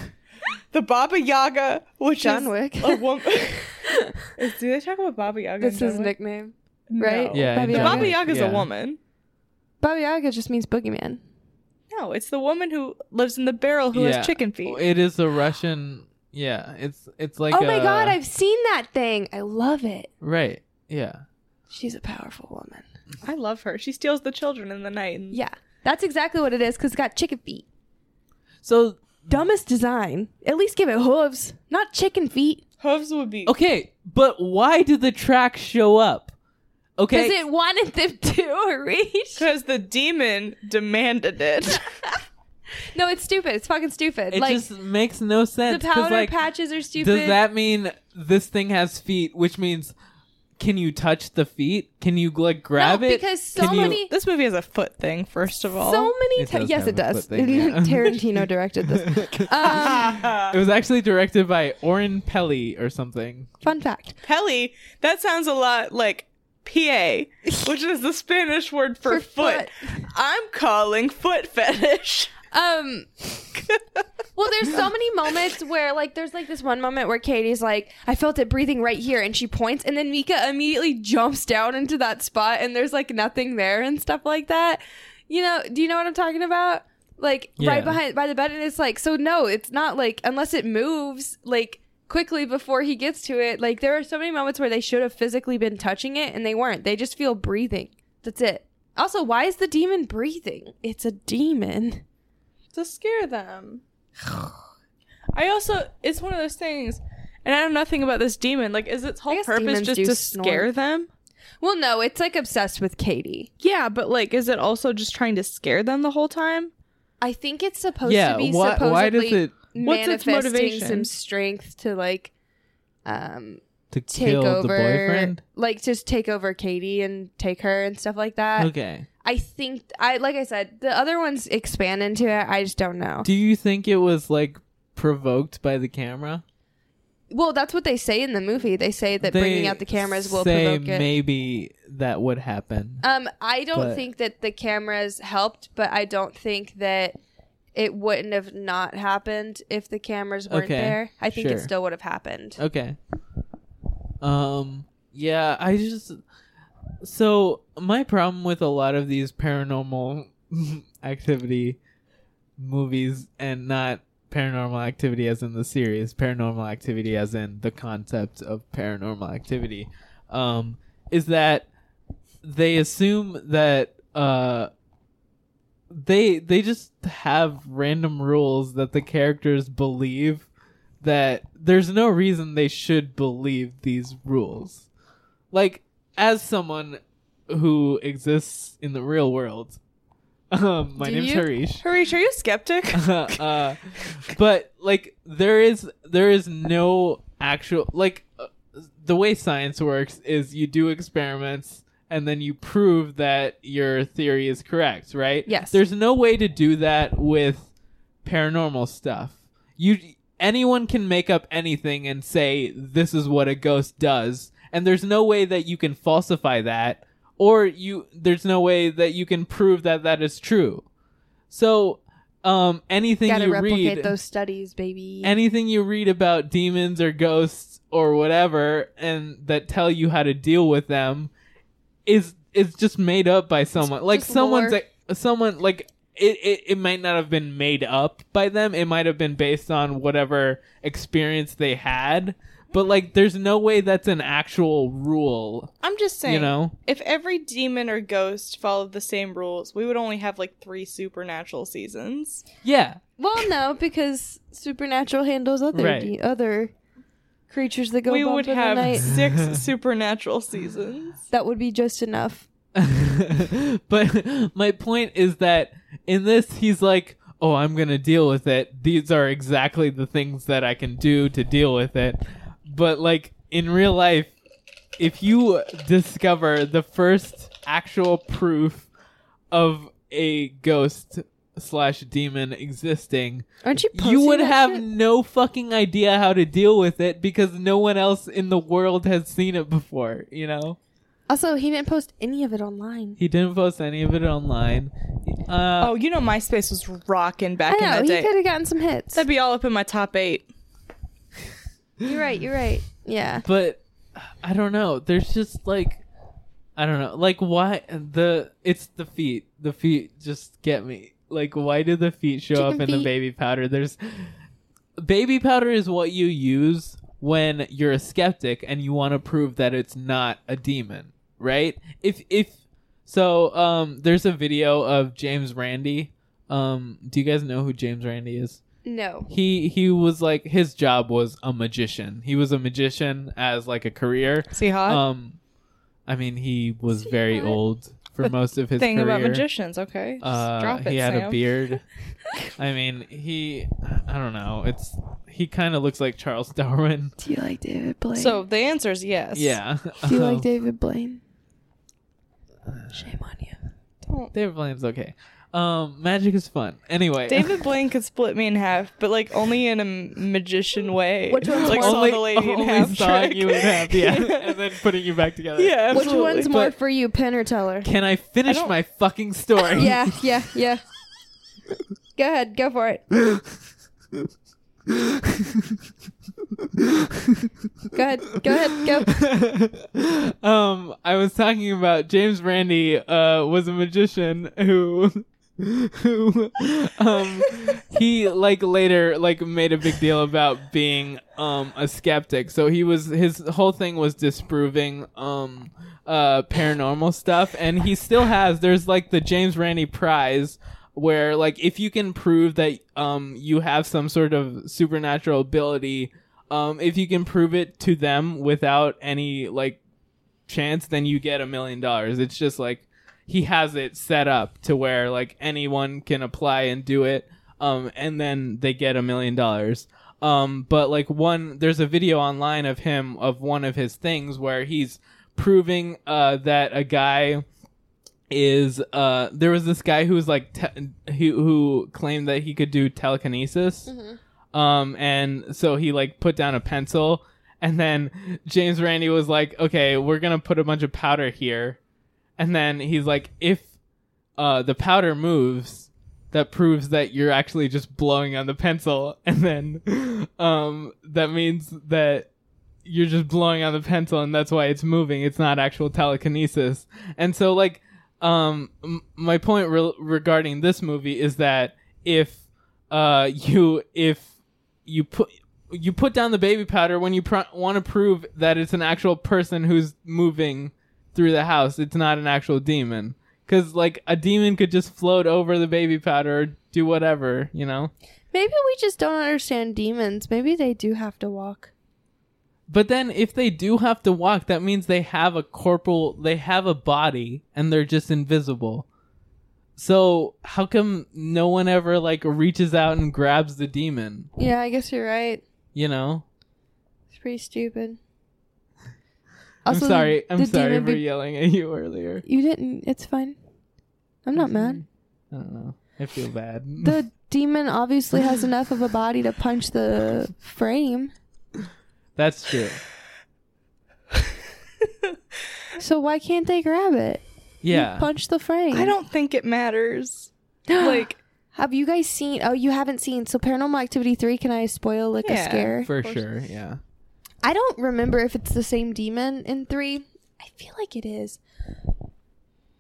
The Baba Yaga, which John is Wick. a woman. do they talk about Baba Yaga? That's in his John Wick? nickname. No. right? Yeah, Baba The Yaga. Baba Wick, Yaga is yeah. a woman. Baba Yaga just means boogeyman. No, it's the woman who lives in the barrel who Yeah. has chicken feet. It is a Russian. Yeah, it's it's like. oh my a- god, I've seen that thing. I love it. right. Yeah. She's a powerful woman. I love her. She steals the children in the night. And Yeah, that's exactly what it is because it's got chicken feet. So Dumbest design. At least give it hooves, not chicken feet. Hooves would be. okay, but why did the tracks show up? Okay. Because it wanted them to reach. Because the demon demanded it. No, it's stupid. It's fucking stupid. it like just makes no sense. the sense. 'cause, powder like, patches are stupid. Does that mean this thing has feet? Which means, can you touch the feet? Can you like grab no, it? because so Can you- many, this movie has a foot thing, first of all. so many. It ti- does yes, have it a foot does. thing, yeah. Tarantino directed this. Um, It was actually directed by Oren Peli or something. fun fact. Peli, that sounds a lot like pie, which is the Spanish word for, For foot. I'm calling foot fetish. Um. well, there's so many moments where, like, there's like this one moment where Katie's like, "I felt it breathing right here," and she points, and then Micah immediately jumps down into that spot, and there's like nothing there and stuff like that. You know? Do you know what I'm talking about? Like Yeah. right behind by the bed, and it's like, so no, it's not like unless it moves like quickly before he gets to it. Like there are so many moments where they should have physically been touching it, and they weren't. They just feel breathing. That's it. Also, why is the demon breathing? It's a demon. To scare them. I also, it's one of those things, and I know nothing about this demon. Like, is its whole purpose just to snort. scare them? Well, no, it's like obsessed with Katie. Yeah, but like, is it also just trying to scare them the whole time? I think it's supposed yeah. to be why? supposedly Why does it What's its manifesting motivation? some strength to like um to take kill over the boyfriend? like just take over Katie and take her and stuff like that. Okay. I think I like I said, the other ones expand into it. I just don't know. Do you think it was like provoked by the camera? well, that's what they say in the movie. They say that bringing out the cameras will say provoke it. Maybe that would happen. Um, I don't But- think that the cameras helped, but I don't think that it wouldn't have not happened if the cameras weren't Okay, there. I think sure. it still would have happened. Okay. Um. Yeah. I just. So my problem with a lot of these paranormal activity movies, and not paranormal activity as in the series, paranormal activity as in the concept of paranormal activity, um, is that they assume that uh they they just have random rules that the characters believe that there's no reason they should believe these rules. like as someone who exists in the real world. Um, my Do name's you? Harish. Harish, are you a skeptic? uh, but like there is there is no actual like uh, the way science works is you do experiments and then you prove that your theory is correct, right? Yes. There's no way to do that with paranormal stuff. You anyone can make up anything and say this is what a ghost does, and there's no way that you can falsify that or you there's no way that you can prove that that is true. So, um anything Gotta you replicate read those studies, baby. anything you read about demons or ghosts or whatever and that tell you how to deal with them is is just made up by someone like someone's like someone like it, it it might not have been made up by them it might have been based on whatever experience they had but like there's no way that's an actual rule I'm just saying. you know if every demon or ghost followed the same rules, we would only have like three supernatural seasons. yeah well, no, because Supernatural handles other Right. de- other creatures that go we bump would in the have night. six supernatural seasons. That would be just enough. but my point is that in this he's like oh i'm gonna deal with it these are exactly the things that i can do to deal with it but like in real life if you discover the first actual proof of a ghost slash demon existing Aren't you? you would have shit? no fucking idea how to deal with it because no one else in the world has seen it before you know Also, he didn't post any of it online. he didn't post any of it online. Uh, oh, you know MySpace was rocking back I know in he that could have gotten some hits. That'd be all up in my top eight. You're right. You're right. Yeah. but I don't know. There's just like I don't know. Like why the it's the feet. The feet just get me. Like why do the feet show up Chicken in the baby powder? There's baby powder is what you use when you're a skeptic and you want to prove that it's not a demon, right? If if so um there's a video of James Randi. Um do you guys know who James Randi is? No. he he was like his job was a magician. He was a magician as like a career. See hot? Um, I mean he was very hot? old for most of his Thing career. about magicians, okay? Just Uh, drop it, he had a beard. I mean he, I don't know. It's he kind of looks like Charles Darwin. Do you like David Blaine? So the answer is yes. Yeah. do you Um, like David Blaine? Shame on you. Don't- David Blaine's okay. Um, magic is fun. Anyway, David Blaine could split me in half, but like only in a magician way. Which one's like more- saw the lady in only half sawing trick. you in half, yeah, and then putting you back together. yeah, Which absolutely. one's more But- for you, Penn or Teller? Can I finish I don't- my fucking story? yeah, yeah, yeah. go ahead, go for it. Go ahead, go ahead, go. um, I was talking about James Randi uh, was a magician who who um he like later like made a big deal about being um a skeptic. So he was his whole thing was disproving um uh paranormal stuff and he still has there's like the James Randi prize where like if you can prove that um you have some sort of supernatural ability um if you can prove it to them without any like chance then you get a million dollars it's just like he has it set up to where like anyone can apply and do it um and then they get a million dollars. Um but like one there's a video online of him of one of his things where he's proving uh that a guy is uh there was this guy who was like te- who who claimed that he could do telekinesis. Um and so he like put down a pencil and then James Randi was like okay we're going to put a bunch of powder here and then he's like if uh the powder moves that proves that you're actually just blowing on the pencil. And then um that means that you're just blowing on the pencil and that's why it's moving. It's not actual telekinesis. And so like um m- my point re- regarding this movie is that if uh you if you put you put down the baby powder when you pr- want to prove that it's an actual person who's moving through the house it's not an actual demon because like a demon could just float over the baby powder or do whatever you know Maybe we just don't understand demons. Maybe they do have to walk. But then if they do have to walk, that means they have a corporal, they have a body and they're just invisible. So how come no one ever like reaches out and grabs the demon? Yeah, I guess you're right. You know? It's pretty stupid. I'm sorry. I'm the sorry for be- yelling at you earlier. You didn't. It's fine. I'm not mad. I don't know. I feel bad. The demon obviously has enough of a body to punch the frame. That's true. So why can't they grab it? You Yeah. punch the frame. I don't think it matters. like, Have you guys seen? Oh, you haven't seen. So Paranormal Activity three. Can I spoil like a Yeah, scare? For sure, yeah. I don't remember if it's the same demon in three. I feel like it is.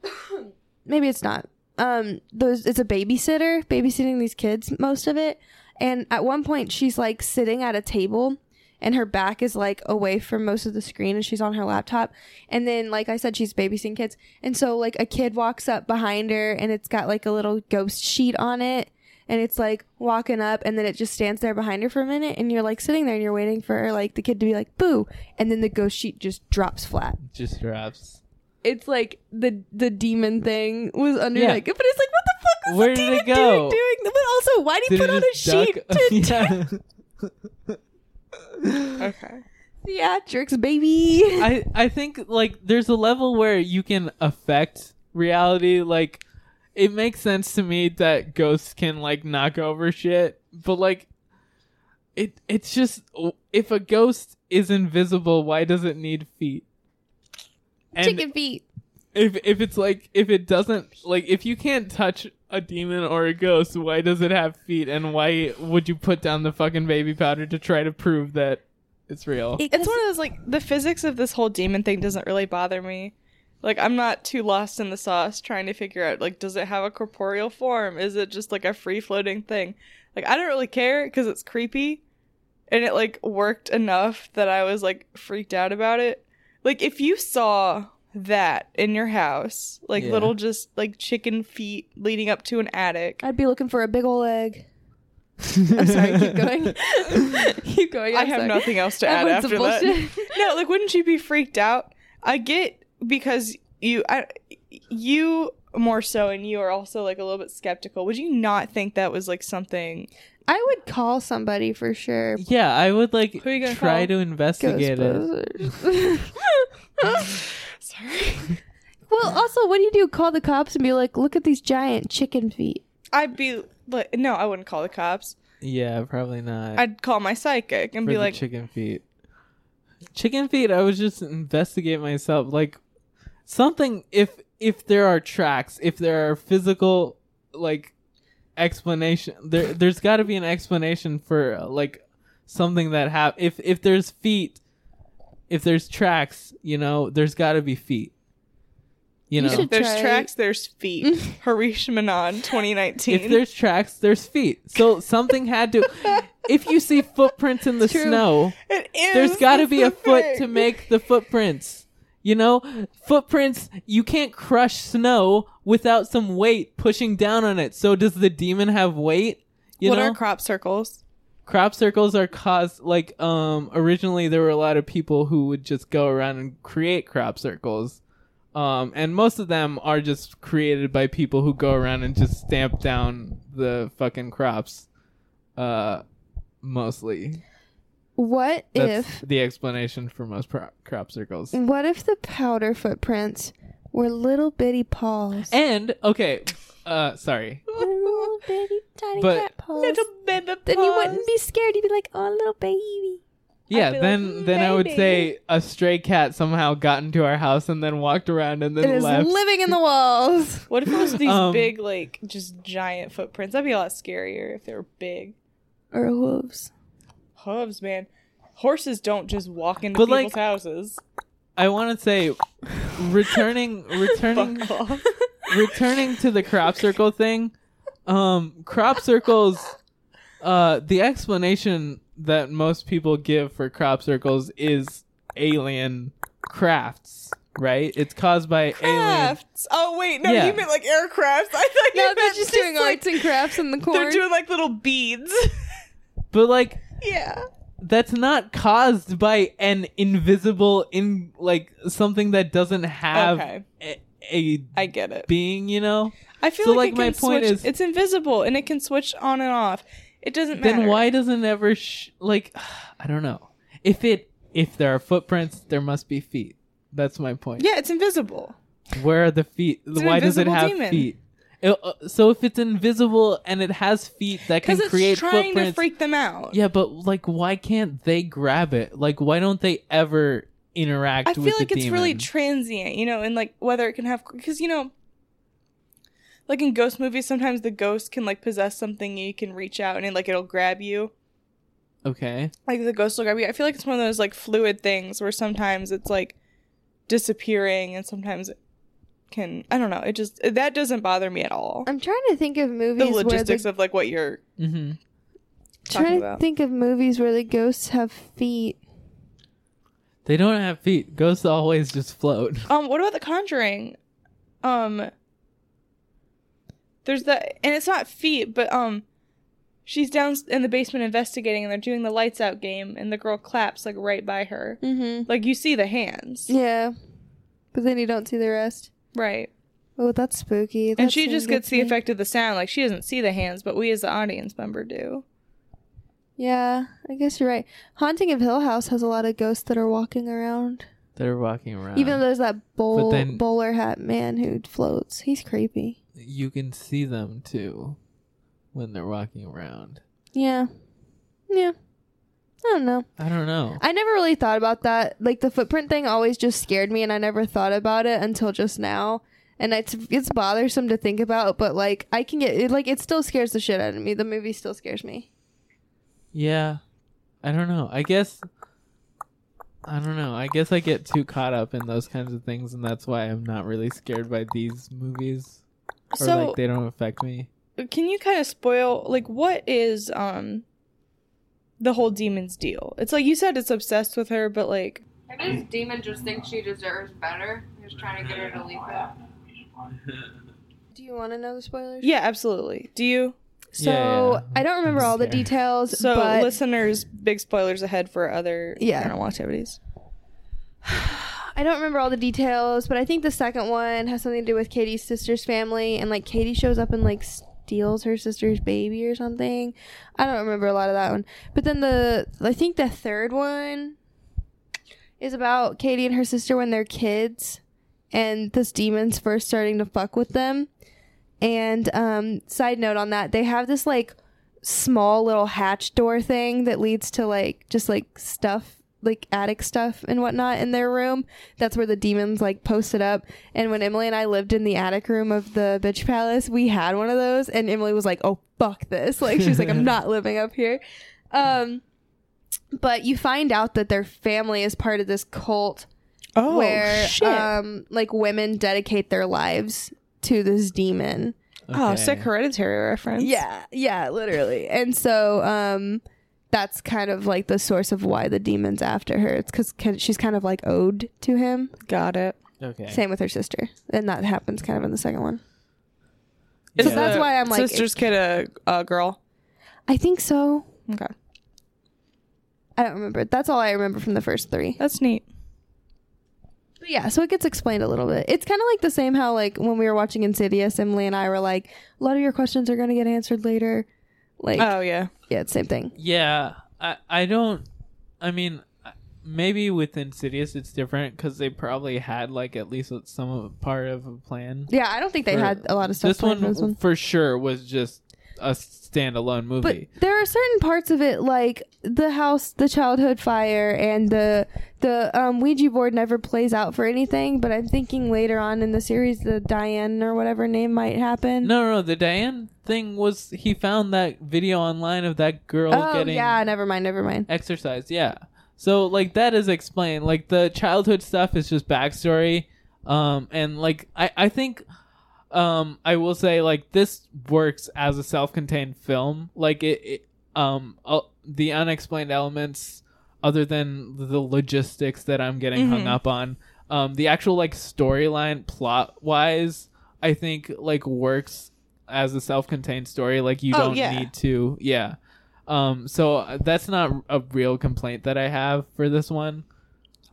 Maybe it's not. Um, those it's a babysitter babysitting these kids most of it, and at one point she's like sitting at a table, and her back is like away from most of the screen, and she's on her laptop, and then like I said, she's babysitting kids, and so like a kid walks up behind her, and it's got like a little ghost sheet on it, and it's like walking up and then it just stands there behind her for a minute and you're like sitting there and you're waiting for like the kid to be like boo and then the ghost sheet just drops flat Just drops. it's like the the demon thing was under Yeah. like but it's like what the fuck was Where the did demon it go? doing, doing but also why did he put on a duck? sheet to Yeah. okay. theatrics baby I I think like there's a level where you can affect reality. Like it makes sense to me that ghosts can like knock over shit, but like it it's just if a ghost is invisible, why does it need feet? And chicken feet if if it's like if it doesn't like if you can't touch a demon or a ghost, why does it have feet? And why would you put down the fucking baby powder to try to prove that it's real? It's one of those like the physics of this whole demon thing doesn't really bother me. Like I'm not too lost in the sauce trying to figure out like does it have a corporeal form? Is it just like a free floating thing? Like I don't really care because it's creepy, and it like worked enough that I was like freaked out about it. Like if you saw that in your house, like Yeah. little just like chicken feet leading up to an attic. i'd be looking for a big old egg i'm sorry keep going keep going I I'm have sorry. nothing else to That add after that. no, like wouldn't you be freaked out? I get because you I you more so and you are also like a little bit skeptical. Would you not think that was like something i would call somebody for sure Yeah, I would like Who are you gonna try call? to investigate it. Ghostbusters. Sorry. well, also, what do you do? Call the cops and be like, "Look at these giant chicken feet." I'd be like no, I wouldn't call the cops. Yeah, probably not. I'd call my psychic and for be the like chicken feet. Chicken feet. I would just investigate myself. Like something. If if there are tracks, if there are physical like explanation, there there's got to be an explanation for uh, like something that hap. If if there's feet, if there's tracks, you know, there's got to be feet. You You know, should there's try- tracks, there's feet. Harish Manon 2019. if there's tracks, there's feet. So something had to. if you see footprints in the True. snow, It is, there's got to that's be a the foot to make the footprints. You know, footprints. You can't crush snow without some weight pushing down on it. So does the demon have weight? You what know, are crop circles? crop circles are caused like um originally there were a lot of people who would just go around and create crop circles um and most of them are just created by people who go around and just stamp down the fucking crops uh mostly What that's if? the explanation for most pro- crop circles What if the powder footprints were little bitty paws? and okay uh sorry little bitty tiny But- cat paws. Little baby then you wouldn't be scared. You'd be like, "Oh, little baby." yeah be like, then "Mm, then i would say a stray cat somehow got into our house and then walked around and then It is left living in the walls. What if it was these Um, big, like, just giant footprints? That'd be a lot scarier if they were big. Or hooves. Hooves, man. Horses don't just walk into But, people's like- houses. I want to say, returning, returning, Fuck off. returning to the crop circle thing. Um, crop circles. Uh, the explanation that most people give for crop circles is alien crafts, right? It's caused by alien. Crafts. Oh wait, no, Yeah. you meant like aircrafts. I thought you No, meant they're just doing like, arts and crafts in the corn. They're doing like little beads. But like, yeah. that's not caused by an invisible in like something that doesn't have Okay. a, a I get it. being, you know? I feel So, like, like, my point switch- is- it's invisible and it can switch on and off. It doesn't matter. Then why doesn't it ever sh- like I don't know. If it if there are footprints, there must be feet. That's my point. Yeah, it's invisible. Where are the feet? It's Why does it have demon. feet? It- uh, so if it's invisible and it has feet that can Because it's create trying footprints, to freak them out. yeah, but like, why can't they grab it? Like, why don't they ever interact? I feel like it's really transient, you know, and like whether it can have because you know, like in ghost movies, sometimes the ghost can like possess something and you can reach out and it, like it'll grab you. okay. Like the ghost will grab you. I feel like it's one of those like fluid things where sometimes it's like disappearing and sometimes can. I don't know. It just that doesn't bother me at all. I'm trying to think of movies The where logistics the, of like what you're Mm-hmm. trying about. to think of movies where the ghosts have feet. They don't have feet. Ghosts always just float. Um, what about The Conjuring? Um, there's the and it's not feet, but um, she's down in the basement investigating, and they're doing the lights out game, and the girl claps like right by her. Mm-hmm. Like you see the hands, Yeah, but then you don't see the rest. Right? Oh, that's spooky. and she just gets the me. effect of the sound. Like she doesn't see the hands, but we as the audience member do. Yeah, I guess you're right. Haunting of Hill House has a lot of ghosts that are walking around. They're walking around. Even though there's that bowl then- bowler hat man who floats. He's creepy. you can see them too when they're walking around. Yeah. Yeah. I don't know. I don't know. I never really thought about that. Like the footprint thing always just scared me and I never thought about it until just now. And it's it's bothersome to think about, but like I can get it like it still scares the shit out of me. The movie still scares me. Yeah. I don't know. I guess I don't know. I guess I get too caught up in those kinds of things and that's why I'm not really scared by these movies. Or So- like they don't affect me. Can you kind of spoil like what is um the whole demon's deal? It's like you said, it's obsessed with her, but like Maybe this demon just thinks she deserves better. He's trying to get her to leave it. Do you want to know the spoilers? yeah, absolutely. Do you? So Yeah, yeah. I don't remember all the details. So, but listeners, big spoilers ahead for other Yeah. paranormal activities. I don't remember all the details, but I think the second one has something to do with Katie's sister's family, and like Katie shows up and like steals her sister's baby or something. I don't remember a lot of that one. But then the I think the third one is about Katie and her sister when they're kids, and this demon's first starting to fuck with them. And um, side note on that, they have this like small little hatch door thing that leads to like just like stuff like attic stuff and whatnot in their room. That's where the demons like posted up. And when emily and i lived in the attic room of the bitch palace we had one of those. And emily was like oh fuck this. Like she was like i'm not living up here. Um but you find out that their family is part of this cult Oh, where shit. um like women dedicate their lives to this demon. Oh, sick hereditary reference. yeah, yeah, literally. And so um that's kind of like the source of why the demon's after her. It's cuz she's kind of like owed to him. Got it. Okay. Same with her sister. And that happens kind of in the second one. Is So that's why I'm like- sister's kid a, a girl. I think so. Okay, I don't remember. That's all I remember from the first 3. that's neat. But yeah, so it gets explained a little bit. It's kind of like the same how like when we were watching Insidious, Emily and I were like, a lot of your questions are going to get answered later. Like Oh yeah, yeah, it's same thing. Yeah, I I don't. I mean, maybe with Insidious it's different because they probably had like at least some of part of a plan. Yeah, I don't think they For- had a lot of stuff This one, for this one. for sure was just a standalone movie. But there are certain parts of it, like the house, the childhood fire, and the the um, Ouija board never plays out for anything. But I'm thinking later on in the series, the Diane or whatever name might happen. no, no, no, the Diane thing was he found that video online of that girl oh getting yeah, never mind, never mind. exercise. Yeah, so like that is explained. Like the childhood stuff is just backstory. Um, and like I I think um I will say like this works as a self-contained film. Like it, it um uh, the unexplained elements other than the logistics that I'm getting hung Mhm. up on. Um, the actual like storyline plot wise, I think like works as a self-contained story. Like you Oh, don't yeah. need to, yeah. Um, so uh, that's not a real complaint that I have for this one.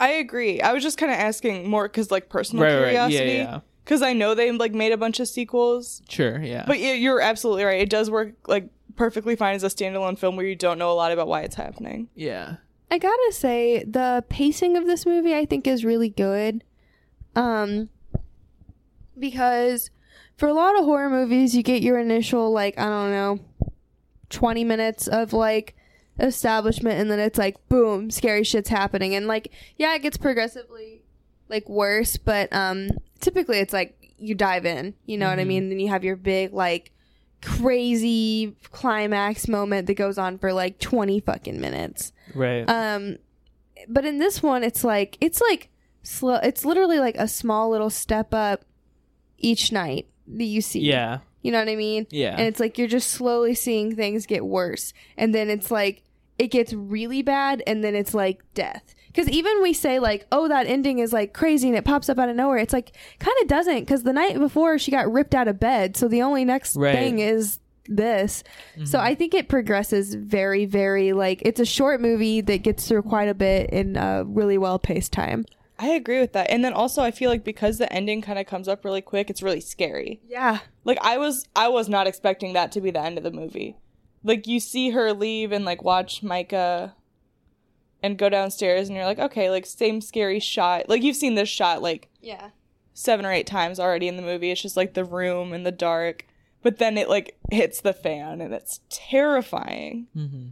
I agree. I was just kind of asking more because like personal Right, right, yeah, curiosity. yeah. Because I know they like made a bunch of sequels, Sure, yeah. but yeah, you're absolutely right. It does work like perfectly fine as a standalone film where you don't know a lot about why it's happening. yeah. I gotta say, the pacing of this movie I think is really good. Um, because for a lot of horror movies, you get your initial like I don't know, twenty minutes of like establishment, and then it's like boom, scary shit's happening, and like yeah, it gets progressively like worse, but um, typically it's like you dive in, you know what I Mhm. mean? Then you have your big like crazy climax moment that goes on for like 20 fucking minutes. Right. Um but in this one it's like it's like slow it's literally like a small little step up each night that you see. yeah. You know what I mean? Yeah. And it's like you're just slowly seeing things get worse. And then it's like it gets really bad and then it's like death. Because even we say like, oh, that ending is like crazy and it pops up out of nowhere. It's like kind of doesn't because the night before she got ripped out of bed. So the only next Right. thing is this. So mm-hmm. I think it progresses very, very like it's a short movie that gets through quite a bit in a really well paced time. I agree with that. And then also I feel like because the ending kind of comes up really quick, it's really scary. Yeah. Like I was I was not expecting that to be the end of the movie. Like you see her leave and like watch Micah and go downstairs and you're like, okay, like same scary shot. Like you've seen this shot like Yeah. seven or eight times already in the movie. It's just like the room in the dark. But then it like hits the fan and it's terrifying. Mm-hmm.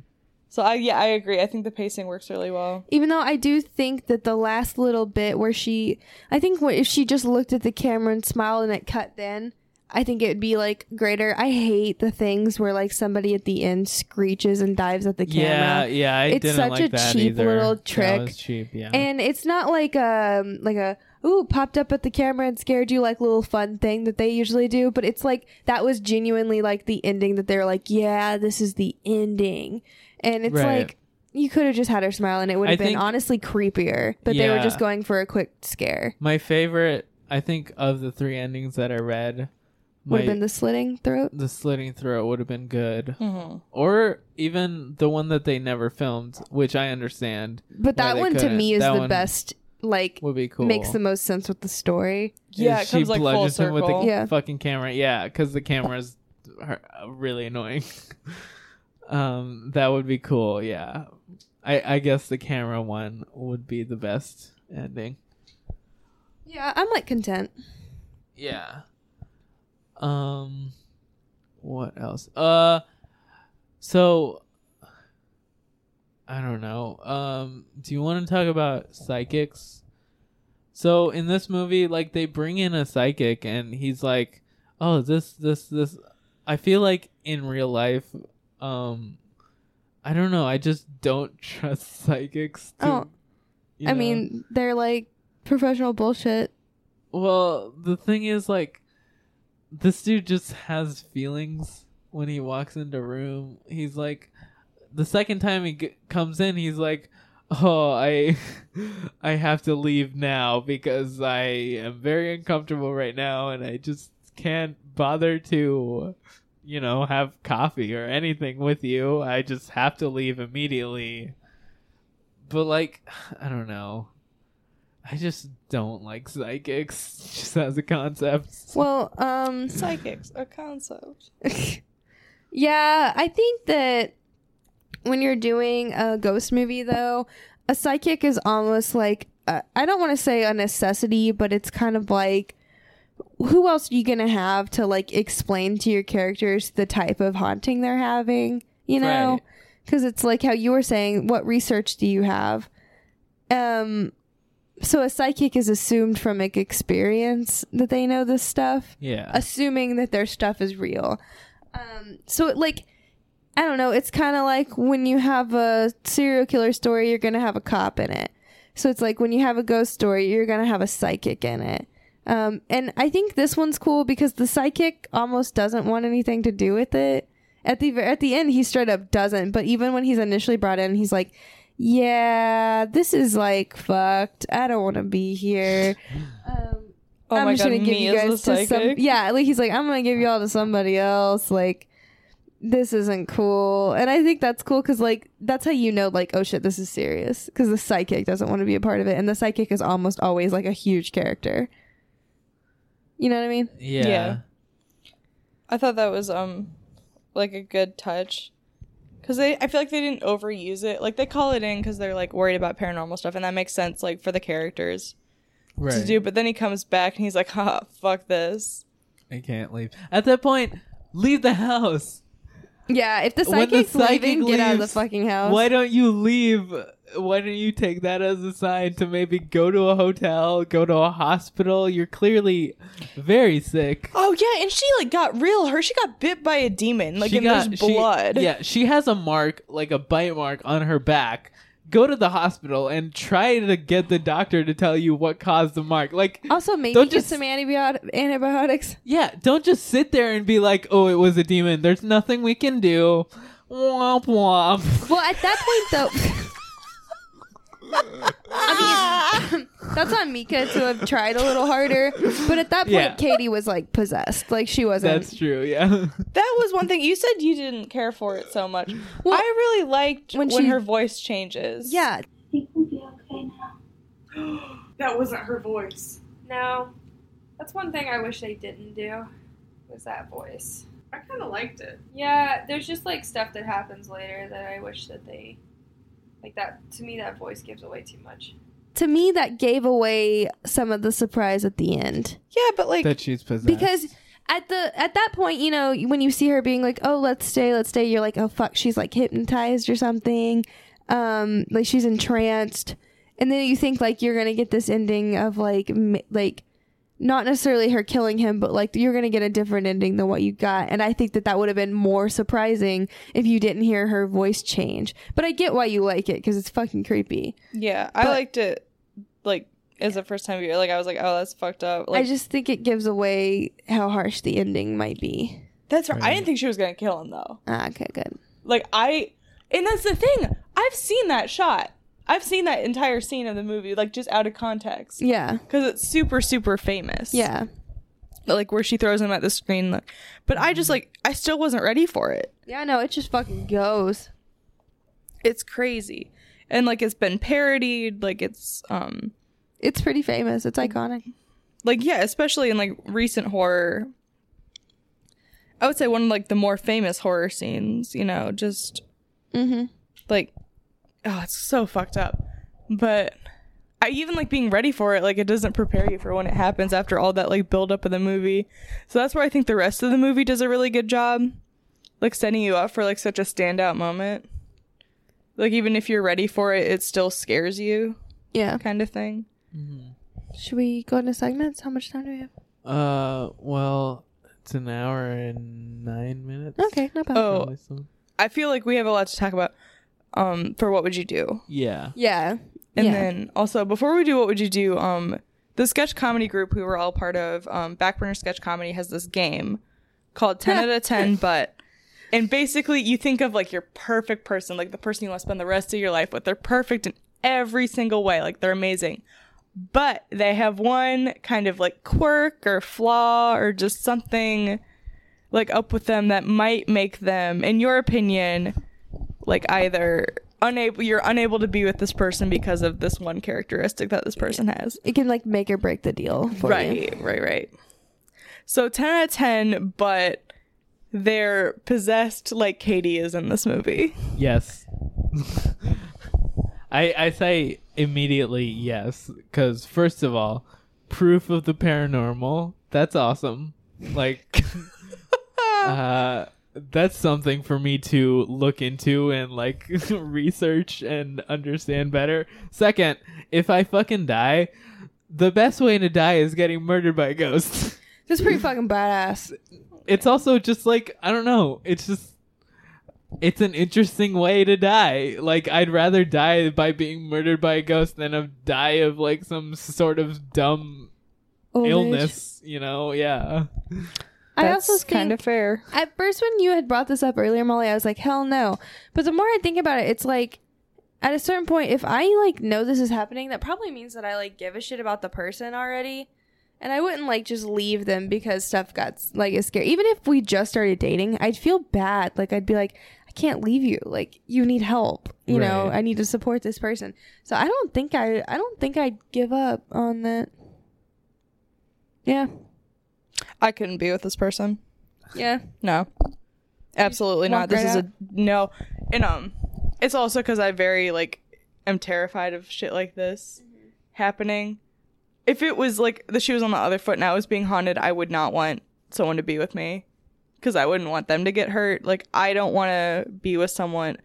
So I yeah, I agree. I think the pacing works really well. Even though I do think that the last little bit where she, I think wh- if she just looked at the camera and smiled and it cut then, I think it would be like greater. I hate the things where like somebody at the end screeches and dives at the camera. yeah. yeah. I it's such like a cheap either. little That trick. was cheap, yeah. And it's not like a like a ooh popped up at the camera and scared you like little fun thing that they usually do, but it's like that was genuinely like the ending that they're like, yeah, this is the ending, and it's Right. like you could have just had her smile and it would have been think- honestly creepier, but they were just going for a quick scare. My favorite, I think, of the three endings that I read, Would have been the slitting throat. the slitting throat would have been good, Mm-hmm. or even the one that they never filmed, which I understand. But that one to couldn't. me is That the one best. Like Would be cool. makes the most sense with the story. Yeah, Is it comes like full bludgeons him with the. Yeah. fucking camera. Yeah, because the camera's are- really annoying. um, that would be cool. Yeah, I I guess the camera one would be the best ending. Yeah, I'm like content. Yeah. Um what else? Uh so I don't know. Um do you want to talk about psychics? So in this movie like they bring in a psychic and he's like, "Oh, this this this I feel like in real life um I don't know, I just don't trust psychics to Oh, I know? mean, they're like professional bullshit. Well, the thing is, like, this dude just has feelings when he walks into room. He's like, the second time he g- comes in, he's like, "Oh, I, I have to leave now because I am very uncomfortable right now, and I just can't bother to, you know, have coffee or anything with you. I just have to leave immediately." But like, I don't know. I just don't like psychics just as a concept. Well, um, Psychics, a concept. yeah, I think that when you're doing a ghost movie, though, a psychic is almost like uh, I don't want to say a necessity, but it's kind of like who else are you gonna have to like explain to your characters the type of haunting they're having? You know, Right. because it's like how you were saying. What research do you have? Um. So a psychic is assumed from like experience that they know this stuff Yeah. assuming that their stuff is real. Um, so it, like, I don't know. It's kind of like when you have a serial killer story, you're gonna have a cop in it. So it's like when you have a ghost story, you're gonna have a psychic in it. Um, and I think this one's cool because the psychic almost doesn't want anything to do with it. At the at the end, he straight up doesn't. But even when he's initially brought in, he's like, "Yeah, this is like fucked. I don't want to be here." Um, Oh I'm my just god, gonna give you guys to some. Yeah, like he's like, I'm gonna give you all to somebody else. Like, this isn't cool. And I think that's cool because, like, that's how you know, like, oh shit, this is serious. Because the psychic doesn't want to be a part of it. And the psychic is almost always, like, a huge character. You know what I mean? Yeah. Yeah. I thought that was um like a good touch because they I feel like they didn't overuse it. Like they call it in because they're like worried about paranormal stuff, and that makes sense like for the characters to do. But then he comes back and he's like, "Ha, fuck this." I can't leave. At that point, leave the house. Yeah, if the When the psychic's leaving, psychic get out of the leaves, fucking house. Why don't you leave? Why don't you take that as a sign to maybe go to a hotel, go to a hospital? You're clearly very sick. Oh yeah, and she like got real. Her she got bit by a demon. Like She and got- there's she- blood. yeah, she has a mark, like a bite mark on her back. Go to the hospital and try to get the doctor to tell you what caused the mark. Like, Also, maybe Don't just- some antibiotic- antibiotics. yeah, don't just sit there and be like, "Oh, it was a demon. There's nothing we can do." Womp womp. Well, at that point, though. I mean, that's on Micah to have tried a little harder. But at that point, Yeah. Katie was like possessed. Like she wasn't. That's true. Yeah. That was one thing you said you didn't care for it so much. I really liked when when, she- her voice changes. yeah. That wasn't her voice. No, that's one thing I wish they didn't do. Was that voice? I kind of liked it. Yeah, there's just like stuff that happens later that I wish that they like that to me that voice gives away too much. To me that gave away some of the surprise at the end. Yeah, but like that she's possessed. Because at the at that point, you know, when you see her being like, "Oh, let's stay, let's stay," you're like, "Oh fuck, she's like hypnotized or something." Um like she's entranced. And then you think like you're going to get this ending of like m- like not necessarily her killing him, but like you're gonna get a different ending than what you got. And I think that that would have been more surprising if you didn't hear her voice change. But I get why you like it because it's fucking creepy. Yeah, I liked it. Like as the first time viewer, like I was like, "Oh, that's fucked up." Like I just think it gives away how harsh the ending might be. that's right. I didn't think she was gonna kill him though. Ah, okay, good. Like I, and that's the thing. I've seen that shot. I've seen that entire scene of the movie, like just out of context. Yeah, because it's super, super famous. yeah, like where she throws him at the screen. Like, but I just like I still wasn't ready for it. yeah. No, it just fucking goes. It's crazy, and like it's been parodied. Like it's um It's pretty famous. It's iconic. like yeah, especially in like recent horror. I would say one of like the more famous horror scenes. You know, just Mm-hmm. like oh, it's so fucked up. But I even like being ready for it. Like it doesn't prepare you for when it happens after all that like build up of the movie. So that's where I think the rest of the movie does a really good job, like setting you up for like such a standout moment. Like even if you're ready for it, it still scares you, Yeah. kind of thing. Mm-hmm. Should we go into segments? How much time do we have? Uh, well, it's an hour and nine minutes. Okay, not bad. Oh, I feel like we have a lot to talk about. Um, for what would you do? Yeah. Yeah. And yeah. then also before we do what would you do, um the sketch comedy group we were all part of, um Backburner Sketch Comedy has this game called 10 out of 10 but and basically you think of like your perfect person, like the person you want to spend the rest of your life with. They're perfect in every single way, like they're amazing. But they have one kind of like quirk or flaw or just something like up with them that might make them in your opinion like either unable you're unable to be with this person because of this one characteristic that this person has. it can like make or break the deal for right, you. right, right. Right. So 10 out of 10, but they're possessed like Katie is in this movie. Yes. I I say immediately yes because first of all, proof of the paranormal. That's awesome. Like, uh, that's something for me to look into and like research and understand better. Second, if I fucking die, the best way to die is getting murdered by a ghost. That's pretty fucking badass. it's also just like I don't know. It's just it's an interesting way to die. Like I'd rather die by being murdered by a ghost than of die of like some sort of dumb Old age. illness. You know? Yeah. I That's also kind of fair. At first, when you had brought this up earlier, Molly, I was like, hell no. But the more I think about it, it's like, at a certain point, if I like know this is happening, that probably means that I like give a shit about the person already. And I wouldn't like just leave them because stuff got like is scary. Even if we just started dating, I'd feel bad. Like I'd be like, I can't leave you. Like you need help. You know, I need to support this person. So I don't think I I don't think I'd give up on that. Yeah. I couldn't be with this person. Yeah. No. Absolutely not. This right is out? a no. And um it's also cuz I very like am terrified of shit like this happening. If it was like the shoe was on the other foot and I was being haunted, I would not want someone to be with me cuz I wouldn't want them to get hurt. Like I don't want to be with someone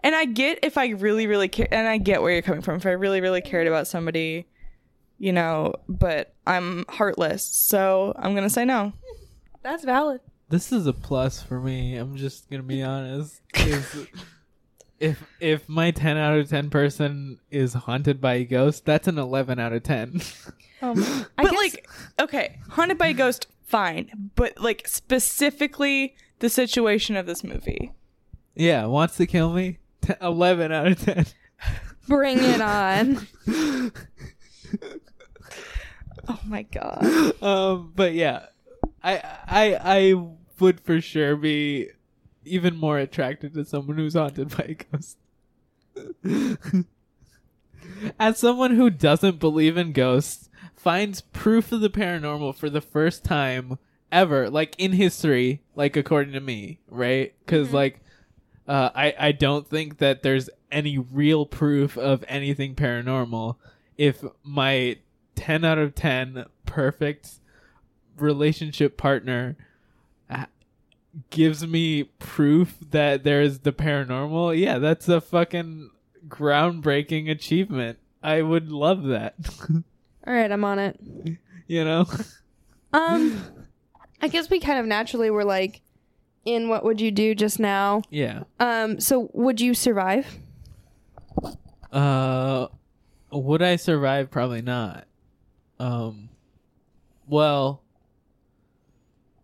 and I get if I really really care and I get where you're coming from. If I really really cared about somebody, you know, but I'm heartless. So I'm going to say no. That's valid. This is a plus for me. I'm just gonna be honest. if if my ten out of ten person is haunted by a ghost, that's an eleven out of ten. Um, but like, okay, haunted by a ghost, fine. But like specifically the situation of this movie. yeah, wants to kill me. T- eleven out of ten. Bring it on. Oh my god. um, but yeah, I I I would for sure be even more attracted to someone who's haunted by a ghost. As someone who doesn't believe in ghosts, finds proof of the paranormal for the first time ever, like in history, like according to me, right? Because like, uh, I I don't think that there's any real proof of anything paranormal. If my ten out of ten perfect relationship partner uh, gives me proof that there's the paranormal, yeah, that's a fucking groundbreaking achievement. I would love that. All right, I'm on it. you know? Um, I guess we kind of naturally were like, in what would you do just now? Yeah. Um, so would you survive? Uh would I survive? Probably not. Um well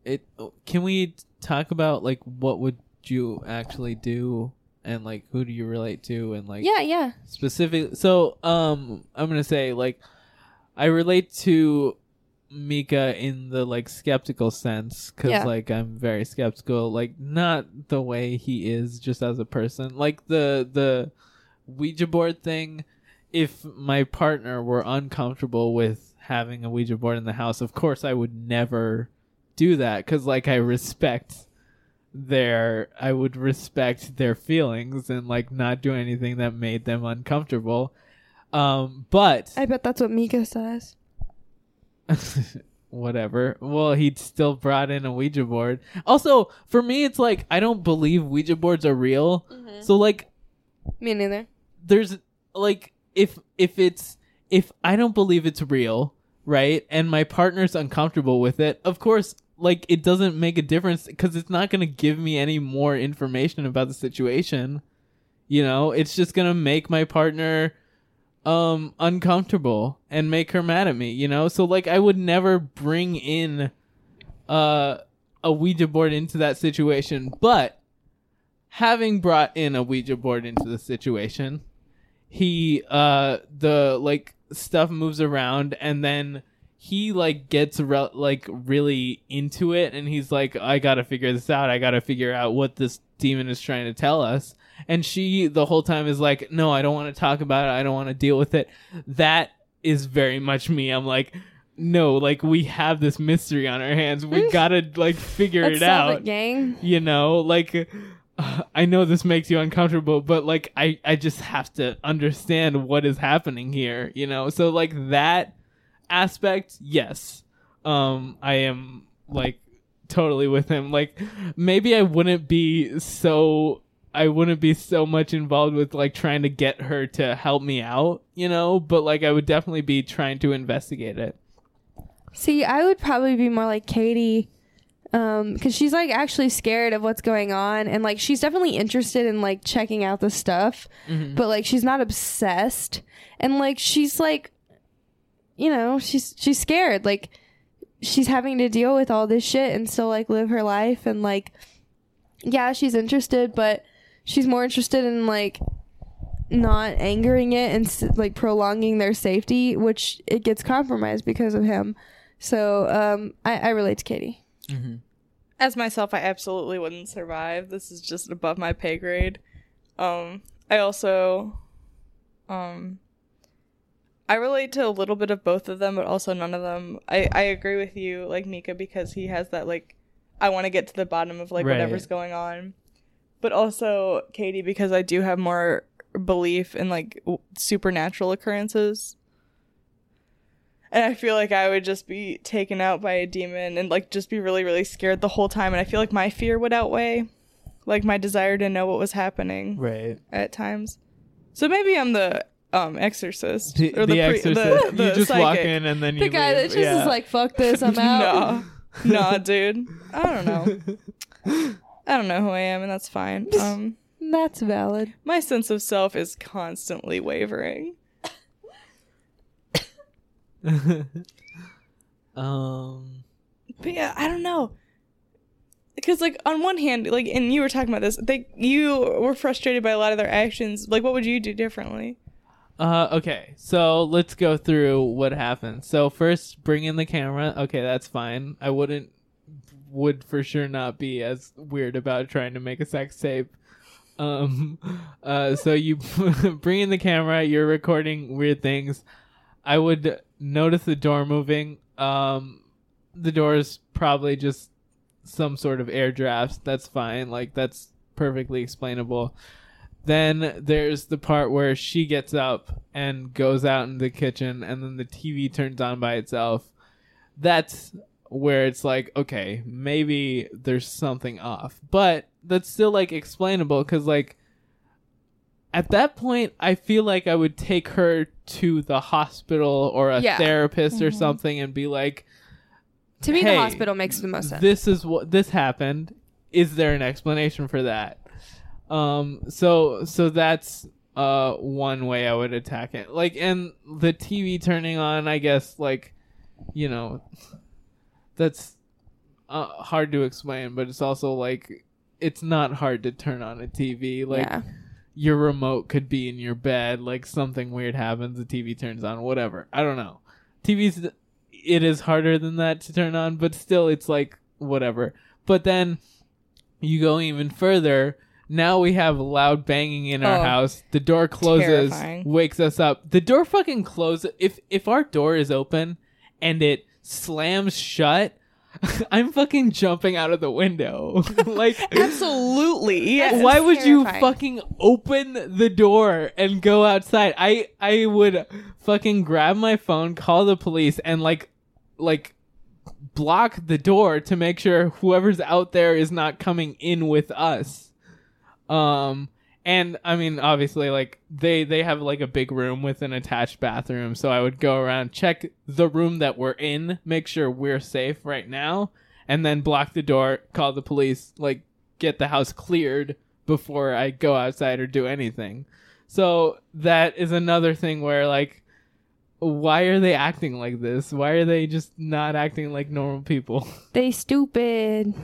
it can we talk about like what would you actually do and like who do you relate to and like Yeah, yeah. specific so um i'm gonna say like i relate to Micah in the like skeptical sense because Yeah. like i'm very skeptical like not the way he is just as a person like the the ouija board thing if my partner were uncomfortable with having a ouija board in the house of course i would never do that because like i respect their I would respect their feelings and like not do anything that made them uncomfortable. Um, but I bet that's what Micah says. whatever. Well, he still brought in a Ouija board. Also, for me, it's like I don't believe Ouija boards are real. So like, Me neither. there's like if if it's if I don't believe it's real, right? And my partner's uncomfortable with it, of course, like it doesn't make a difference because it's not going to give me any more information about the situation. You know, it's just going to make my partner um uncomfortable and make her mad at me, you know? So like I would never bring in uh a Ouija board into that situation, but having brought in a Ouija board into the situation, he uh the like stuff moves around and then he like gets re- like really into it and he's like I got to figure this out. I got to figure out what this demon is trying to tell us. And she the whole time is like, "No, I don't want to talk about it. I don't want to deal with it." That is very much me. I'm like, "No, like we have this mystery on our hands. We got to like figure it out." it, gang. you know like i know this makes you uncomfortable but like i i just have to understand what is happening here you know? So like that aspect yes. Um i am like totally with him. Like maybe i wouldn't be so i wouldn't be so much involved with like trying to get her to help me out you know? But like i would definitely be trying to investigate it. See, I would probably be more like Katie, um, because she's like actually scared of what's going on, and like she's definitely interested in like checking out the stuff, Mhm. but like she's not obsessed, and like she's like, you know, she's she's scared, like she's having to deal with all this shit and still like live her life, and like, yeah, she's interested, but she's more interested in like not angering it and like prolonging their safety, which it gets compromised because of him. So um, I, I relate to Katie. As myself, I absolutely wouldn't survive. This is just above my pay grade. Um, I also, um, I relate to a little bit of both of them, but also none of them. I I agree with you, like Micah, because he has that like, I want to get to the bottom of like Right. whatever's going on, but also Katie because I do have more belief in like w- supernatural occurrences. And I feel like I would just be taken out by a demon and like just be really, really scared the whole time. And I feel like my fear would outweigh like my desire to know what was happening Right. at times. So maybe I'm the um exorcist The, or the pre- exorcist. the- you the just walk in and then you The guy leave. that just yeah. is like, "Fuck this, I'm out." no, nah, dude. I don't know. I don't know who I am, and that's fine. Um, That's valid. my sense of self is constantly wavering. um. But yeah, I don't know. Because like on one hand, like and you were talking about this, they you were frustrated by a lot of their actions. Like what would you do differently? Uh, okay, so let's go through what happened. So first, bring in the camera. Okay, that's fine. I wouldn't, would for sure not be as weird about trying to make a sex tape. Um, uh, so you bring in the camera. You're recording weird things. I would notice the door moving. Um, the door is probably just some sort of air drafts. That's fine. Like that's perfectly explainable. Then there's the part where she gets up and goes out in the kitchen, and then the TV turns on by itself. That's where it's like, okay, maybe there's something off, but that's still like explainable because, like, at that point, I feel like I would take her to the hospital or a Yeah. therapist or Mhm. something and be like, To me, Hey, the hospital makes the most sense. this is what this happened. Is there an explanation for that? Um so so that's uh one way I would attack it. Like and the TV turning on, I guess like you know that's uh, hard to explain, but it's also like it's not hard to turn on a TV. Like Yeah. Your remote could be in your bed, like something weird happens, the TV turns on, whatever. I don't know. TV's it is harder than that to turn on, but still it's like whatever. But then you go even further. Now we have loud banging in our Oh. house. The door closes, Terrifying. wakes us up. The door fucking closes. If if our door is open and it slams shut, I'm fucking jumping out of the window. like Absolutely. Yes. why would you fucking open the door and go outside? I I would fucking grab my phone, call the police, and like like block the door to make sure whoever's out there is not coming in with us. Um and I mean obviously like they they have like a big room with an attached bathroom, so I would go around check the room that we're in, make sure we're safe right now, and then block the door, call the police, like get the house cleared before I go outside or do anything. So that is another thing where like why are they acting like this? Why are they just not acting like normal people? They stupid.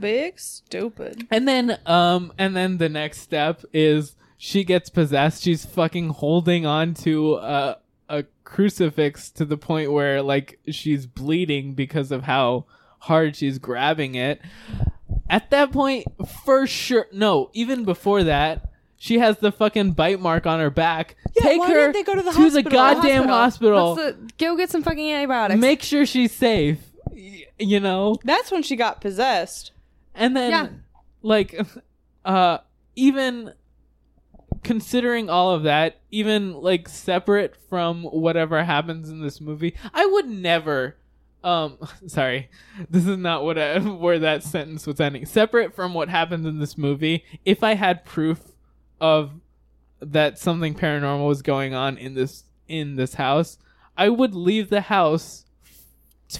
Big stupid. And then um and then the next step is she gets possessed. She's fucking holding on to a a crucifix to the point where like she's bleeding because of how hard she's grabbing it. At that point, for sure no, even before that, she has the fucking bite mark on her back. Take why her didn't they go to the the hospital? goddamn hospital. Let's, uh, go get some fucking antibiotics. Make sure she's safe. Y- You know? That's when she got possessed. And then Yeah. like uh even considering all of that, even like separate from whatever happens in this movie, I would never um sorry. This is not what I, where that sentence was ending. Separate from what happens in this movie, if I had proof of that something paranormal was going on in this in this house, I would leave the house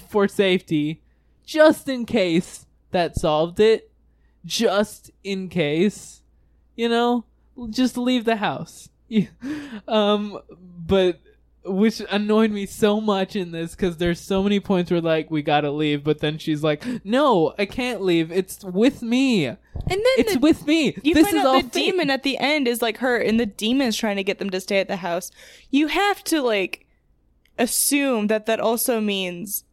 for safety just in case that solved it. Just in case, you know, just leave the house. um, but which annoyed me so much in this because there's so many points where like we gotta leave, but then she's like, "No, I can't leave. It's with me. And then It's the- with me. You this find is out all the fake." demon at the end is like her, and the demon's trying to get them to stay at the house. You have to like assume that that also means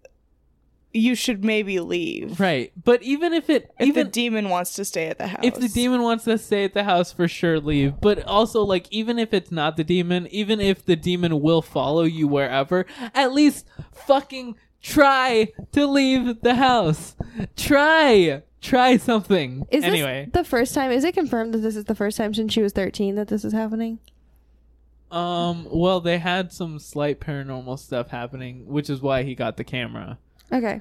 you should maybe leave. Right. But even if it If even the demon wants to stay at the house. if the demon wants to stay at the house for sure leave but also like even if it's not the demon even if the demon will follow you wherever at least fucking try to leave the house try try something Is anyway this the first time? Is it confirmed that this is the first time since she was 13 that this is happening? Um well they had some slight paranormal stuff happening which is why he got the camera Okay,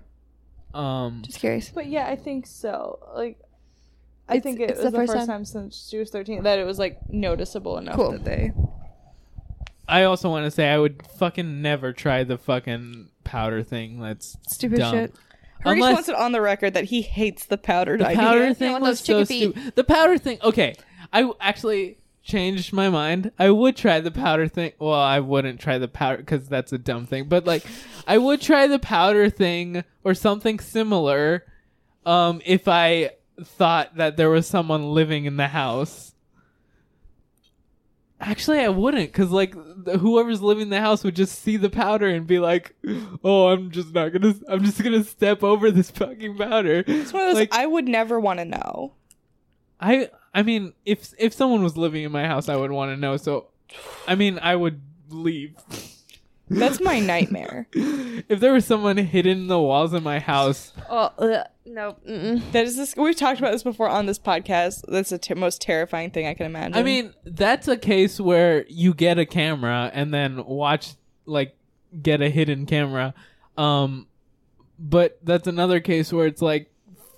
um just curious. But yeah, I think so. Like I It's- think it it's was the the first first time? time. since she was 13 that it was like noticeable enough Cool. that they i also want to say i would fucking never try the fucking powder thing that's Stupid dumb. shit. Curtis Unless- wants it on the record that he hates the powdered The idea. powder thing one was those so chicken stupid. The powder thing. Okay, I w- actually changed my mind. I would try the powder thing. Well, I wouldn't try the powder because that's a dumb thing. But like, I would try the powder thing or something similar. Um, if I thought that there was someone living in the house. Actually, I wouldn't, cause like whoever's living in the house would just see the powder and be like, "Oh, I'm just not gonna. I'm just gonna step over this fucking powder." It's one of those Like- I would never want to know. I I mean, if if someone was living in my house, I would want to know. So, I mean, I would leave. That's my nightmare. if there was someone hidden in the walls in my house, Oh ugh, no. Mm-mm. That is this. We've talked about this before on this podcast. That's the t- most terrifying thing I can imagine. I mean, that's a case where you get a camera and then watch like get a hidden camera. Um but that's another case where it's like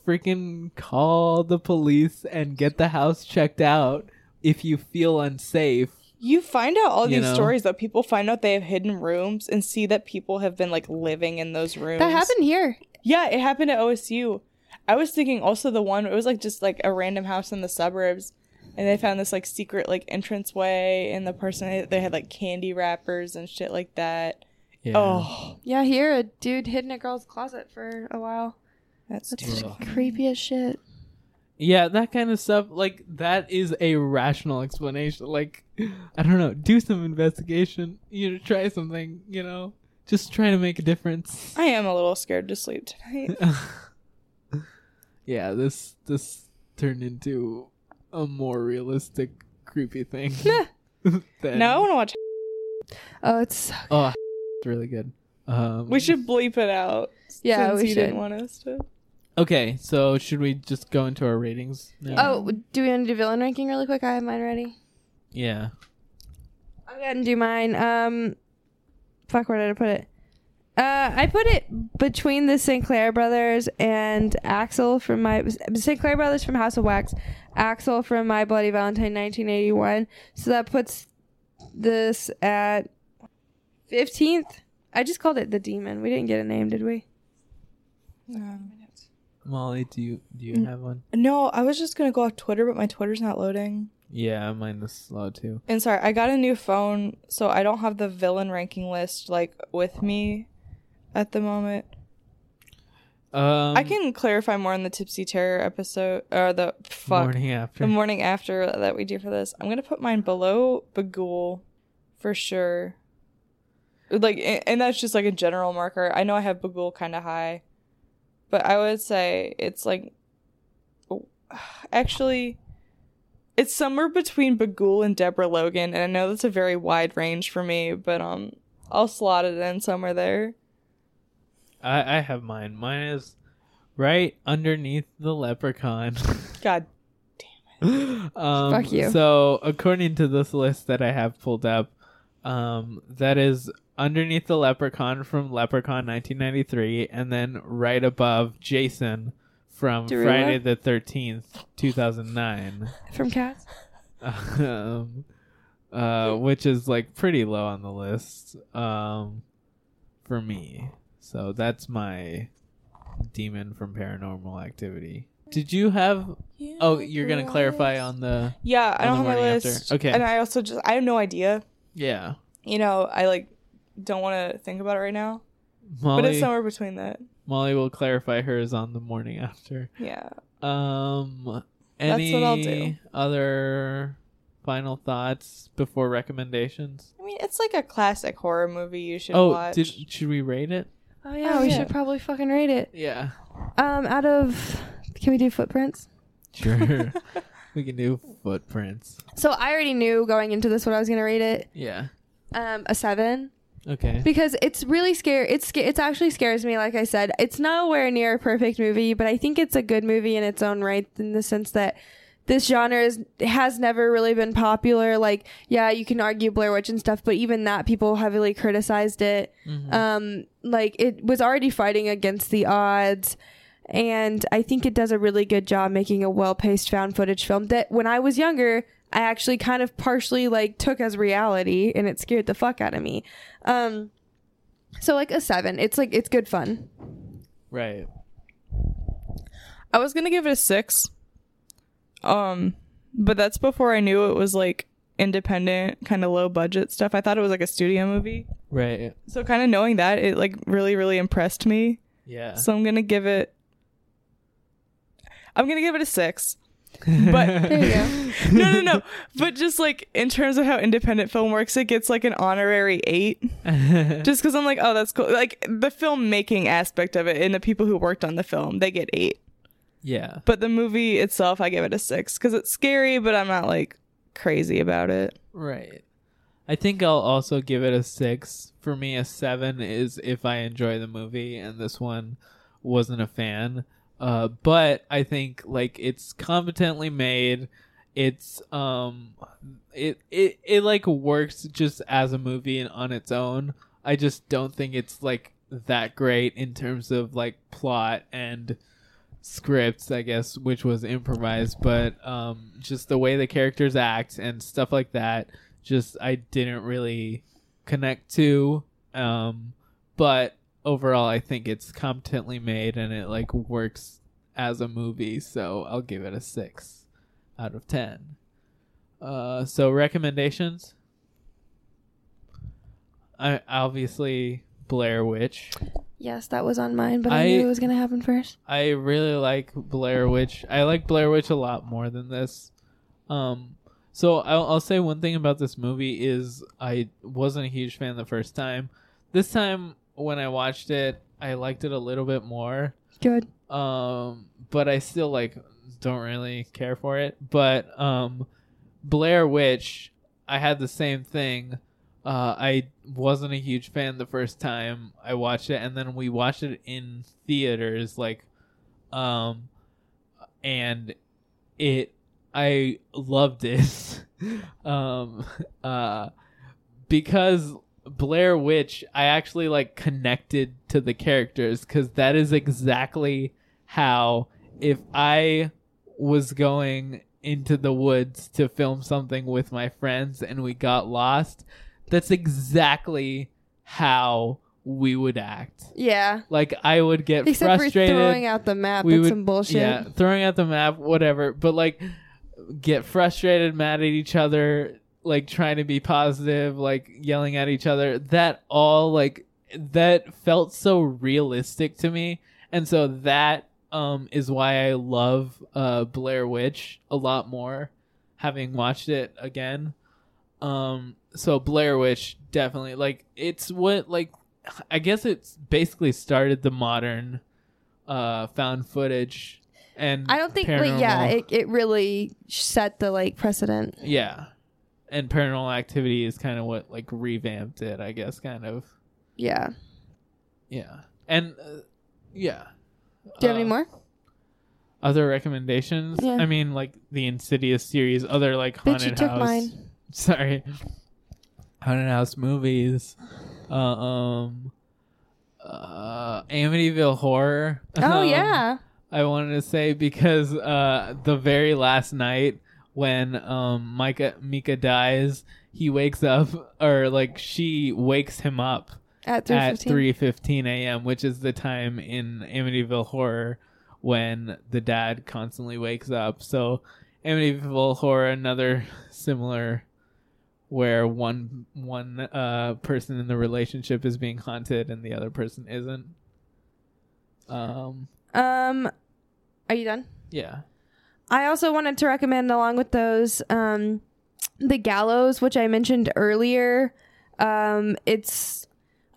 freaking call the police and get the house checked out if you feel unsafe. you find out all You these know? stories that people find out they have hidden rooms and see that people have been like living in those rooms. That happened here. Yeah, it happened at OSU. I was thinking also the one it was like just like a random house in the suburbs, and they found this like secret like entrance way and the person they had like candy wrappers and shit like that. Yeah. Oh, Yeah, here a dude hid in a girl's closet for a while. That's That's Ugh. creepy as shit. Yeah, that kind of stuff. Like that is a rational explanation. Like, I don't know, do some investigation. You know, try something. You know, just try to make a difference. I am a little scared to sleep tonight. yeah, this this turned into a more realistic, creepy thing. than- now I want to watch. Oh, it's so Oh, it's really good. Um, We should bleep it out. Yeah, since we you should. didn't want us to. Okay, so should we just go into our ratings? Now? Oh, do we want to do villain ranking really quick? I have mine ready. yeah. I'll go ahead and do mine. Um, fuck, where did I put it? Uh, I put it between the Sinclair brothers and Axel from my Sinclair brothers from House of Wax, Axel from My Bloody Valentine 1981. So that puts this at 15th. I just called it the demon. We didn't get a name, did we? Molly, do you do you have one? No, I was just gonna go off Twitter, but my Twitter's not loading. Yeah, mine is slow too. And sorry, I got a new phone, so I don't have the villain ranking list like with me at the moment. Um, I can clarify more in the Tipsy Terror episode or the fuck morning after. the morning after that we do for this. I'm gonna put mine below Bughuul for sure. Like, and that's just like a general marker. I know I have Bughuul kind of high, but I would say it's like, actually, it's somewhere between Bughuul and Deborah Logan, and I know that's a very wide range for me, but um, I'll slot it in somewhere there. I I have mine. Mine is right underneath the leprechaun. God, damn it. um, Fuck you. So according to this list that I have pulled up, um, that is underneath the leprechaun from Leprechaun 1993, and then right above Jason from Derulo? Friday the 13th 2009. From Cats? um, uh, which is like pretty low on the list um, for me. So that's my demon from Paranormal Activity. Did you have? Oh, you're gonna clarify on the. Yeah, I don't have my list. after. Okay. And I also just I have no idea. Yeah, You know, I like don't want to think about it right now. Molly. But it's somewhere between that. Molly will clarify hers on the morning after. Yeah. Um, That's any what I'll do. other final thoughts before recommendations? I mean, it's like a classic horror movie you should oh, watch. did should we rate it? Oh yeah, we should probably fucking rate it. Yeah. Um, out of can we do footprints? Sure. we can do footprints. So I already knew going into this what I was gonna rate it. Yeah. Um, a seven. Okay. because it's really scary. It's it's actually scares me. Like I said, it's nowhere near a perfect movie, but I think it's a good movie in its own right in the sense that this genre is, has never really been popular. Like, yeah, you can argue Blair Witch and stuff, but even that people heavily criticized it. Um, like it was already fighting against the odds. And I think it does a really good job making a well-paced found footage film that when I was younger, I actually kind of partially like took as reality and it scared the fuck out of me. Um so like a 7. It's like it's good fun. Right. I was gonna give it a six. Um, but that's before I knew it was like independent, kind of low budget stuff. I thought it was like a studio movie. Right. So kind of knowing that, it like really, really impressed me. Yeah. So I'm gonna give it. I'm gonna give it a six. But There you go. no, no, no. But just like in terms of how independent film works, it gets like an honorary eight. just because I'm like, oh, that's cool. Like the filmmaking aspect of it and the people who worked on the film, they get eight. yeah. But the movie itself, I give it a six because it's scary, but I'm not like crazy about it. Right. I think I'll also give it a six. For me, a seven is if I enjoy the movie, and this one wasn't a fan. Uh, but I think like it's competently made. It's um, it it it like works just as a movie and on its own. I just don't think it's like that great in terms of like plot and scripts, I guess, which was improvised, but um, just the way the characters act and stuff like that, just I didn't really connect to. Um, but overall, I think it's competently made and it like works as a movie, so I'll give it a six out of ten. Uh, so recommendations. I obviously Blair Witch. Yes, that was on mine, but I, I- knew it was going to happen first. I really like Blair Witch. I like Blair Witch a lot more than this. Um, so I'll, I'll say one thing about this movie is I wasn't a huge fan the first time. This time when I watched it, I liked it a little bit more. Good. Um, but I still like don't really care for it. But um, Blair Witch, I had the same thing. Uh, I wasn't a huge fan the first time I watched it, and then we watched it in theaters, like, um, and it, I loved it, um, uh, because Blair Witch, I actually like connected to the characters because that is exactly how if I was going into the woods to film something with my friends and we got lost, that's exactly how we would act. Yeah. Like I would get Except frustrated. for throwing out the map. we would- some bullshit. Yeah, throwing out the map, whatever. But like, get frustrated, mad at each other, like trying to be positive, like yelling at each other. That all like that felt so realistic to me, and so that um is why I love uh Blair Witch a lot more, having watched it again. Um, so Blair Witch definitely like it's what like I guess it's basically started the modern uh found footage and I don't think, like, yeah, it, it really set the like precedent. yeah and paranormal activity is kind of what like revamped it i guess kind of Yeah. yeah and uh, yeah Do you have any Uh, more? other recommendations Yeah. i mean like the insidious series other like Bitch, haunted you took house mine. sorry haunted house movies uh, um uh amityville horror Oh Um, yeah. I wanted to say because uh, the very last night when um, Micah Mika dies, he wakes up or like she wakes him up At at 3:15? three fifteen a.m., which is the time in Amityville Horror when the dad constantly wakes up. So Amityville Horror, another similar where one one uh, person in the relationship is being haunted and the other person isn't. Um. Um, are you done? Yeah. I also wanted to recommend, along with those, um, the Gallows, which I mentioned earlier. Um, it's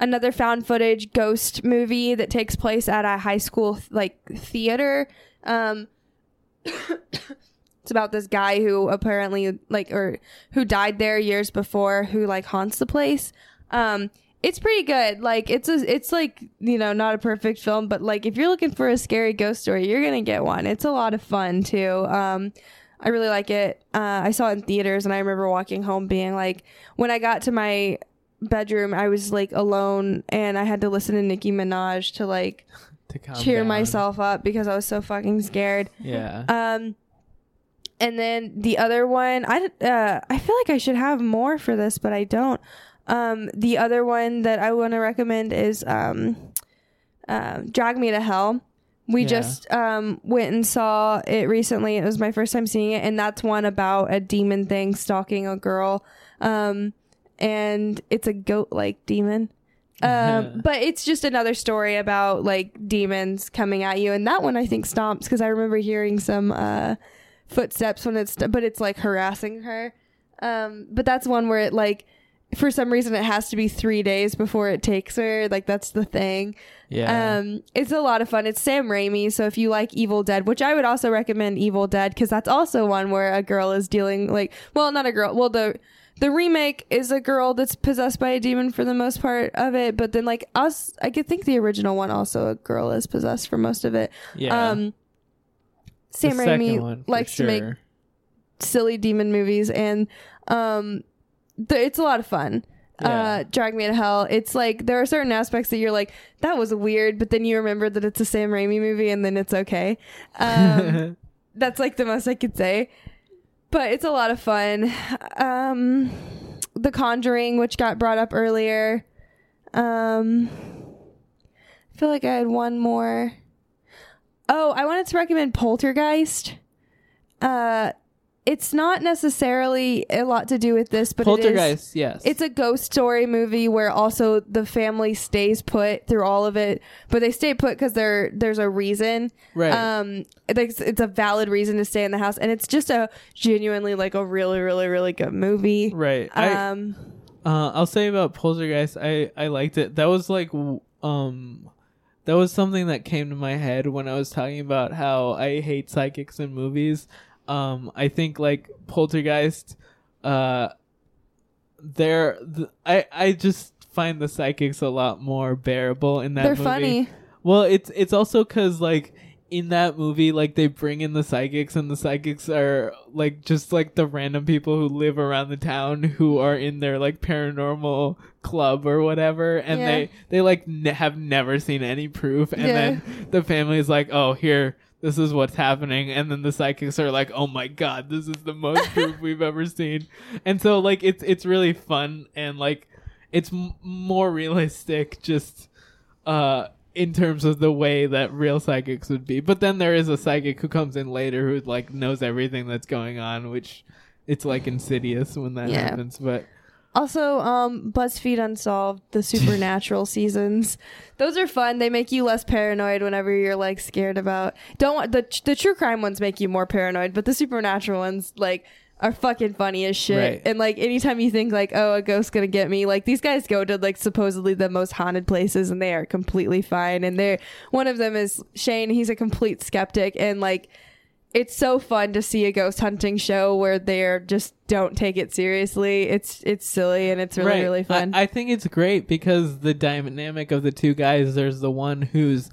another found footage ghost movie that takes place at a high school like theater. Um, it's about this guy who apparently like or who died there years before who like haunts the place. Um, it's pretty good. Like it's a it's like you know not a perfect film, but like if you're looking for a scary ghost story, you're gonna get one. It's a lot of fun too. Um, I really like it. Uh, I saw it in theaters, and I remember walking home being like, when I got to my bedroom, I was like alone, and I had to listen to Nicki Minaj to like To cheer down. myself up because I was so fucking scared. Yeah. Um, and then the other one, I uh, I feel like I should have more for this, but I don't. Um, the other one that I want to recommend is um, uh, Drag Me to Hell. We Yeah. just um, went and saw it recently. It was my first time seeing it, and that's one about a demon thing stalking a girl. Um, and it's a goat like demon. Um, but it's just another story about like demons coming at you, and that one I think stomps because I remember hearing some uh, footsteps when it's, but it's like harassing her. Um, but that's one where it like, for some reason, it has to be three days before it takes her. Like that's the thing. Yeah. Um, it's a lot of fun. It's Sam Raimi, so if you like Evil Dead, which I would also recommend Evil Dead because that's also one where a girl is dealing like, well, not a girl. Well, the the remake is a girl that's possessed by a demon for the most part of it, but then like us, I could think the original one also a girl is possessed for most of it. Yeah. Um, Sam Raimi one, likes to make silly demon movies and um th- it's a lot of fun. Uh drag me to hell. It's like there are certain aspects that you're like that was weird but then you remember that it's a sam raimi movie and then it's okay. Um that's like the most i could say. But it's a lot of fun. Um the conjuring which got brought up earlier. Um i feel like i had one more. Oh i wanted to recommend poltergeist. Uh it's not necessarily a lot to do with this but it is- Poltergeist, yes. it's a ghost story movie where also the family stays put through all of it but they stay put because there there's a reason Right. um it's, it's a valid reason to stay in the house and it's just a genuinely like a really really really good movie Right. I- um Uh, I'll say about Poltergeist, I I liked it. That was like, um, that was something that came to my head when I was talking about how I hate psychics in movies. Um, I think like Poltergeist, uh, they're th- I I just find the psychics a lot more bearable in that. They're movie. funny. Well, it's it's also because like in that movie, like they bring in the psychics, and the psychics are like just like the random people who live around the town who are in their like paranormal club or whatever, and Yeah. they they like ne- have never seen any proof, and Yeah. then the family is like, oh here. This is what's happening, and then the psychics are like, "Oh my god, this is the most proof we've ever seen," and so like it's it's really fun and like it's m- more realistic, just uh in terms of the way that real psychics would be. But then there is a psychic who comes in later who like knows everything that's going on, which it's like insidious when that Yeah. happens. But Also, um, BuzzFeed Unsolved, the supernatural seasons. Those are fun. They make you less paranoid whenever you're like scared about. Don't want the the true crime ones make you more paranoid, but the supernatural ones like are fucking funny as shit. Right. And like anytime you think like, oh, a ghost's gonna get me, like these guys go to like supposedly the most haunted places and they are completely fine. And they're one of them is Shane. He's a complete skeptic and like it's so fun to see a ghost hunting show where they're just don't take it seriously. It's it's silly and it's really Right. really fun. I, I think it's great because the dynamic of the two guys. There's the one who's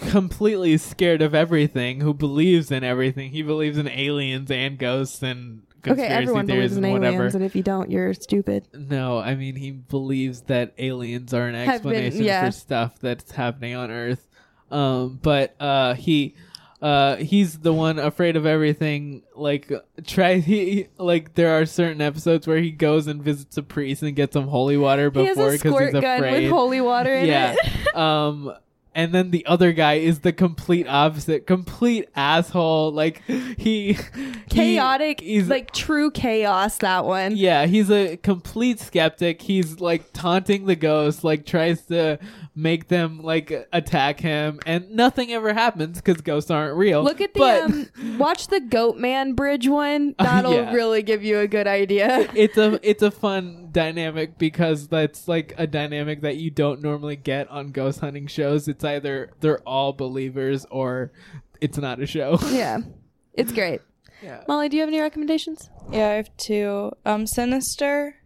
completely scared of everything, who believes in everything. He believes in aliens and ghosts and okay, everyone theories believes in and whatever. aliens, and if you don't, you're stupid. No, I mean he believes that aliens are an Have been- explanation yeah. for stuff that's happening on Earth. Um, but uh, he uh, he's the one afraid of everything. Like try he like there are certain episodes where he goes and visits a priest and gets some holy water He before because squirt he's afraid. with holy water in yeah. it. um. And then the other guy is the complete opposite, complete asshole. Like he Chaotic, he- he's like true chaos. That one. yeah, he's a complete skeptic. He's like taunting the ghost, like tries to make them like attack him, and nothing ever happens because ghosts aren't real. Look at the But- um, watch the Goat Man Bridge one. That'll Yeah. really give you a good idea. it's a it's a fun dynamic because that's like a dynamic that you don't normally get on ghost hunting shows. It's either they're all believers or it's not a show. yeah, it's great. Yeah. Molly, do you have any recommendations? Yeah, I have two. Um, Sinister.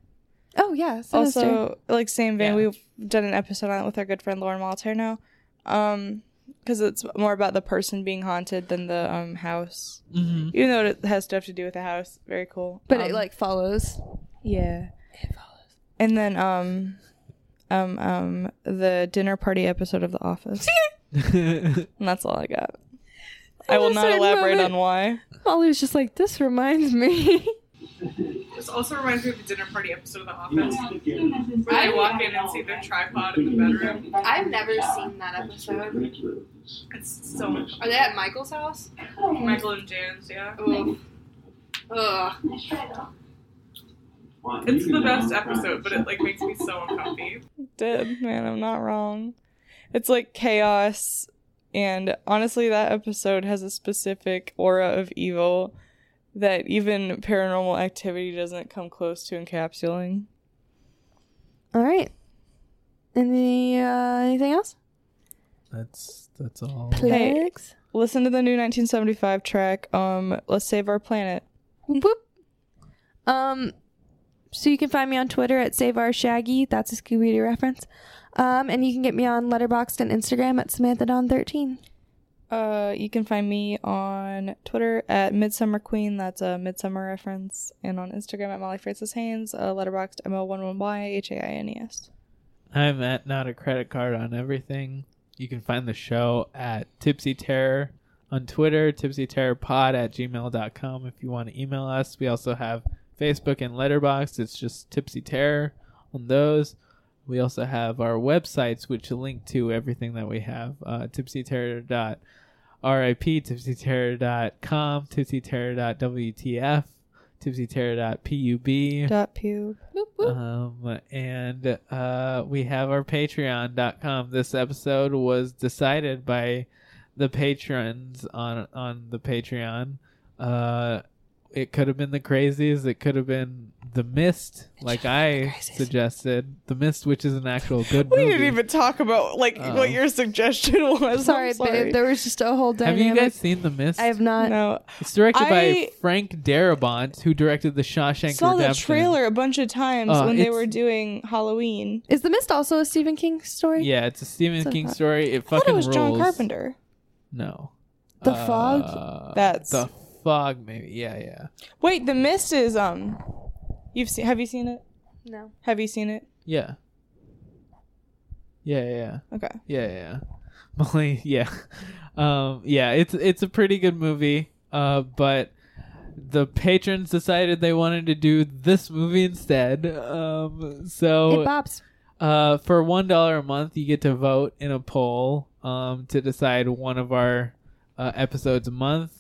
Oh yeah, Sinister. Also, like same vein, Yeah. we've done an episode on it with our good friend Lauren Walter now. Um, because it's more about the person being haunted than the um house. Mhm. Even though it has stuff to do with the house, very cool. but Um, it like follows. yeah, it follows. And then um, um, um, the dinner party episode of The Office. and that's all I got. I At will not elaborate moment- on why. Molly was just like, "This reminds me." This also reminds me of the dinner party episode of The Office, where they walk in and see their tripod in the bedroom. I've never seen that episode. It's so much. Are they at Michael's house? Michael and Jan's, yeah. Ugh. Ugh. It's the best episode, but it like makes me so uncomfy. did, man. I'm not wrong. It's like chaos, and honestly, that episode has a specific aura of evil that even paranormal activity doesn't come close to encapsulating. All right. Any uh, anything else? That's that's all. Hey. Listen to the new 1975 track. Um, let's save our planet. Whoop, whoop. Um, so you can find me on Twitter at Save Our Shaggy. That's a Scooby Doo reference. Um, and you can get me on Letterboxd and Instagram at Samantha Dawn 13 Uh, you can find me on Twitter at Midsummer Queen. That's a Midsummer reference, and on Instagram at Molly Francis Haines. Uh, Letterboxd ML11Y H A I N E S. I'm at not a credit card on everything. You can find the show at Tipsy Terror on Twitter, tipsyterrorpod at gmail.com if you want to email us. We also have Facebook and Letterboxd. It's just Tipsy Terror on those. We also have our websites, which link to everything that we have. Uh, tipsyterror.rip, tipsyterror.com, tipsyterror.wtf, tipsyterror.pub. Dot pube. Um, and uh, we have our Patreon.com. This episode was decided by the patrons on on the Patreon. Uh, it could have been the crazies. It could have been the Mist, like I suggested. The Mist, which is an actual good one. We movie. didn't even talk about like Oh. what your suggestion was. Sorry, I'm sorry. babe. There was just a whole have dynamic. you guys seen The Mist? I have not. No, It's directed by Frank Darabont, who directed The Shawshank saw the trailer a bunch of times Oh, when they were doing Halloween. Is The Mist also a Stephen King story? Yeah, it's a Stephen So King far. story. It I thought it was John. Carpenter. No. The Fog? Uh, That's- the fog. Maybe. Yeah, yeah. Wait, The Mist is um. You've seen? Have you seen it? No. Have you seen it? Yeah. Yeah, yeah, Okay. yeah, yeah. yeah. Molly, yeah, um, yeah. It's it's a pretty good movie. Uh, but the patrons decided they wanted to do this movie instead. Um, so It bops. Uh, for one dollar a month, you get to vote in a poll um, to decide one of our uh, episodes a month,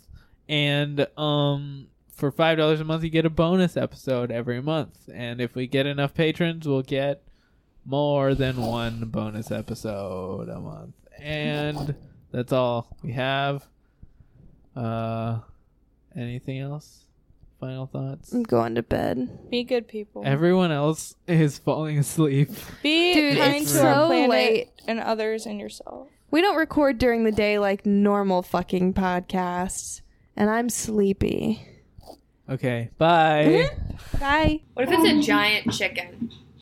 and um, for five dollars a month, you get a bonus episode every month. And if we get enough patrons, we'll get more than one bonus episode a month. And that's all we have. Uh, anything else? Final thoughts. I'm going to bed. Be good people. Everyone else is falling asleep. Be Dude, kind it's to our so planet late. and others and yourself. We don't record during the day like normal fucking podcasts, and I'm sleepy. Okay, bye. Bye. What if it's a giant chicken?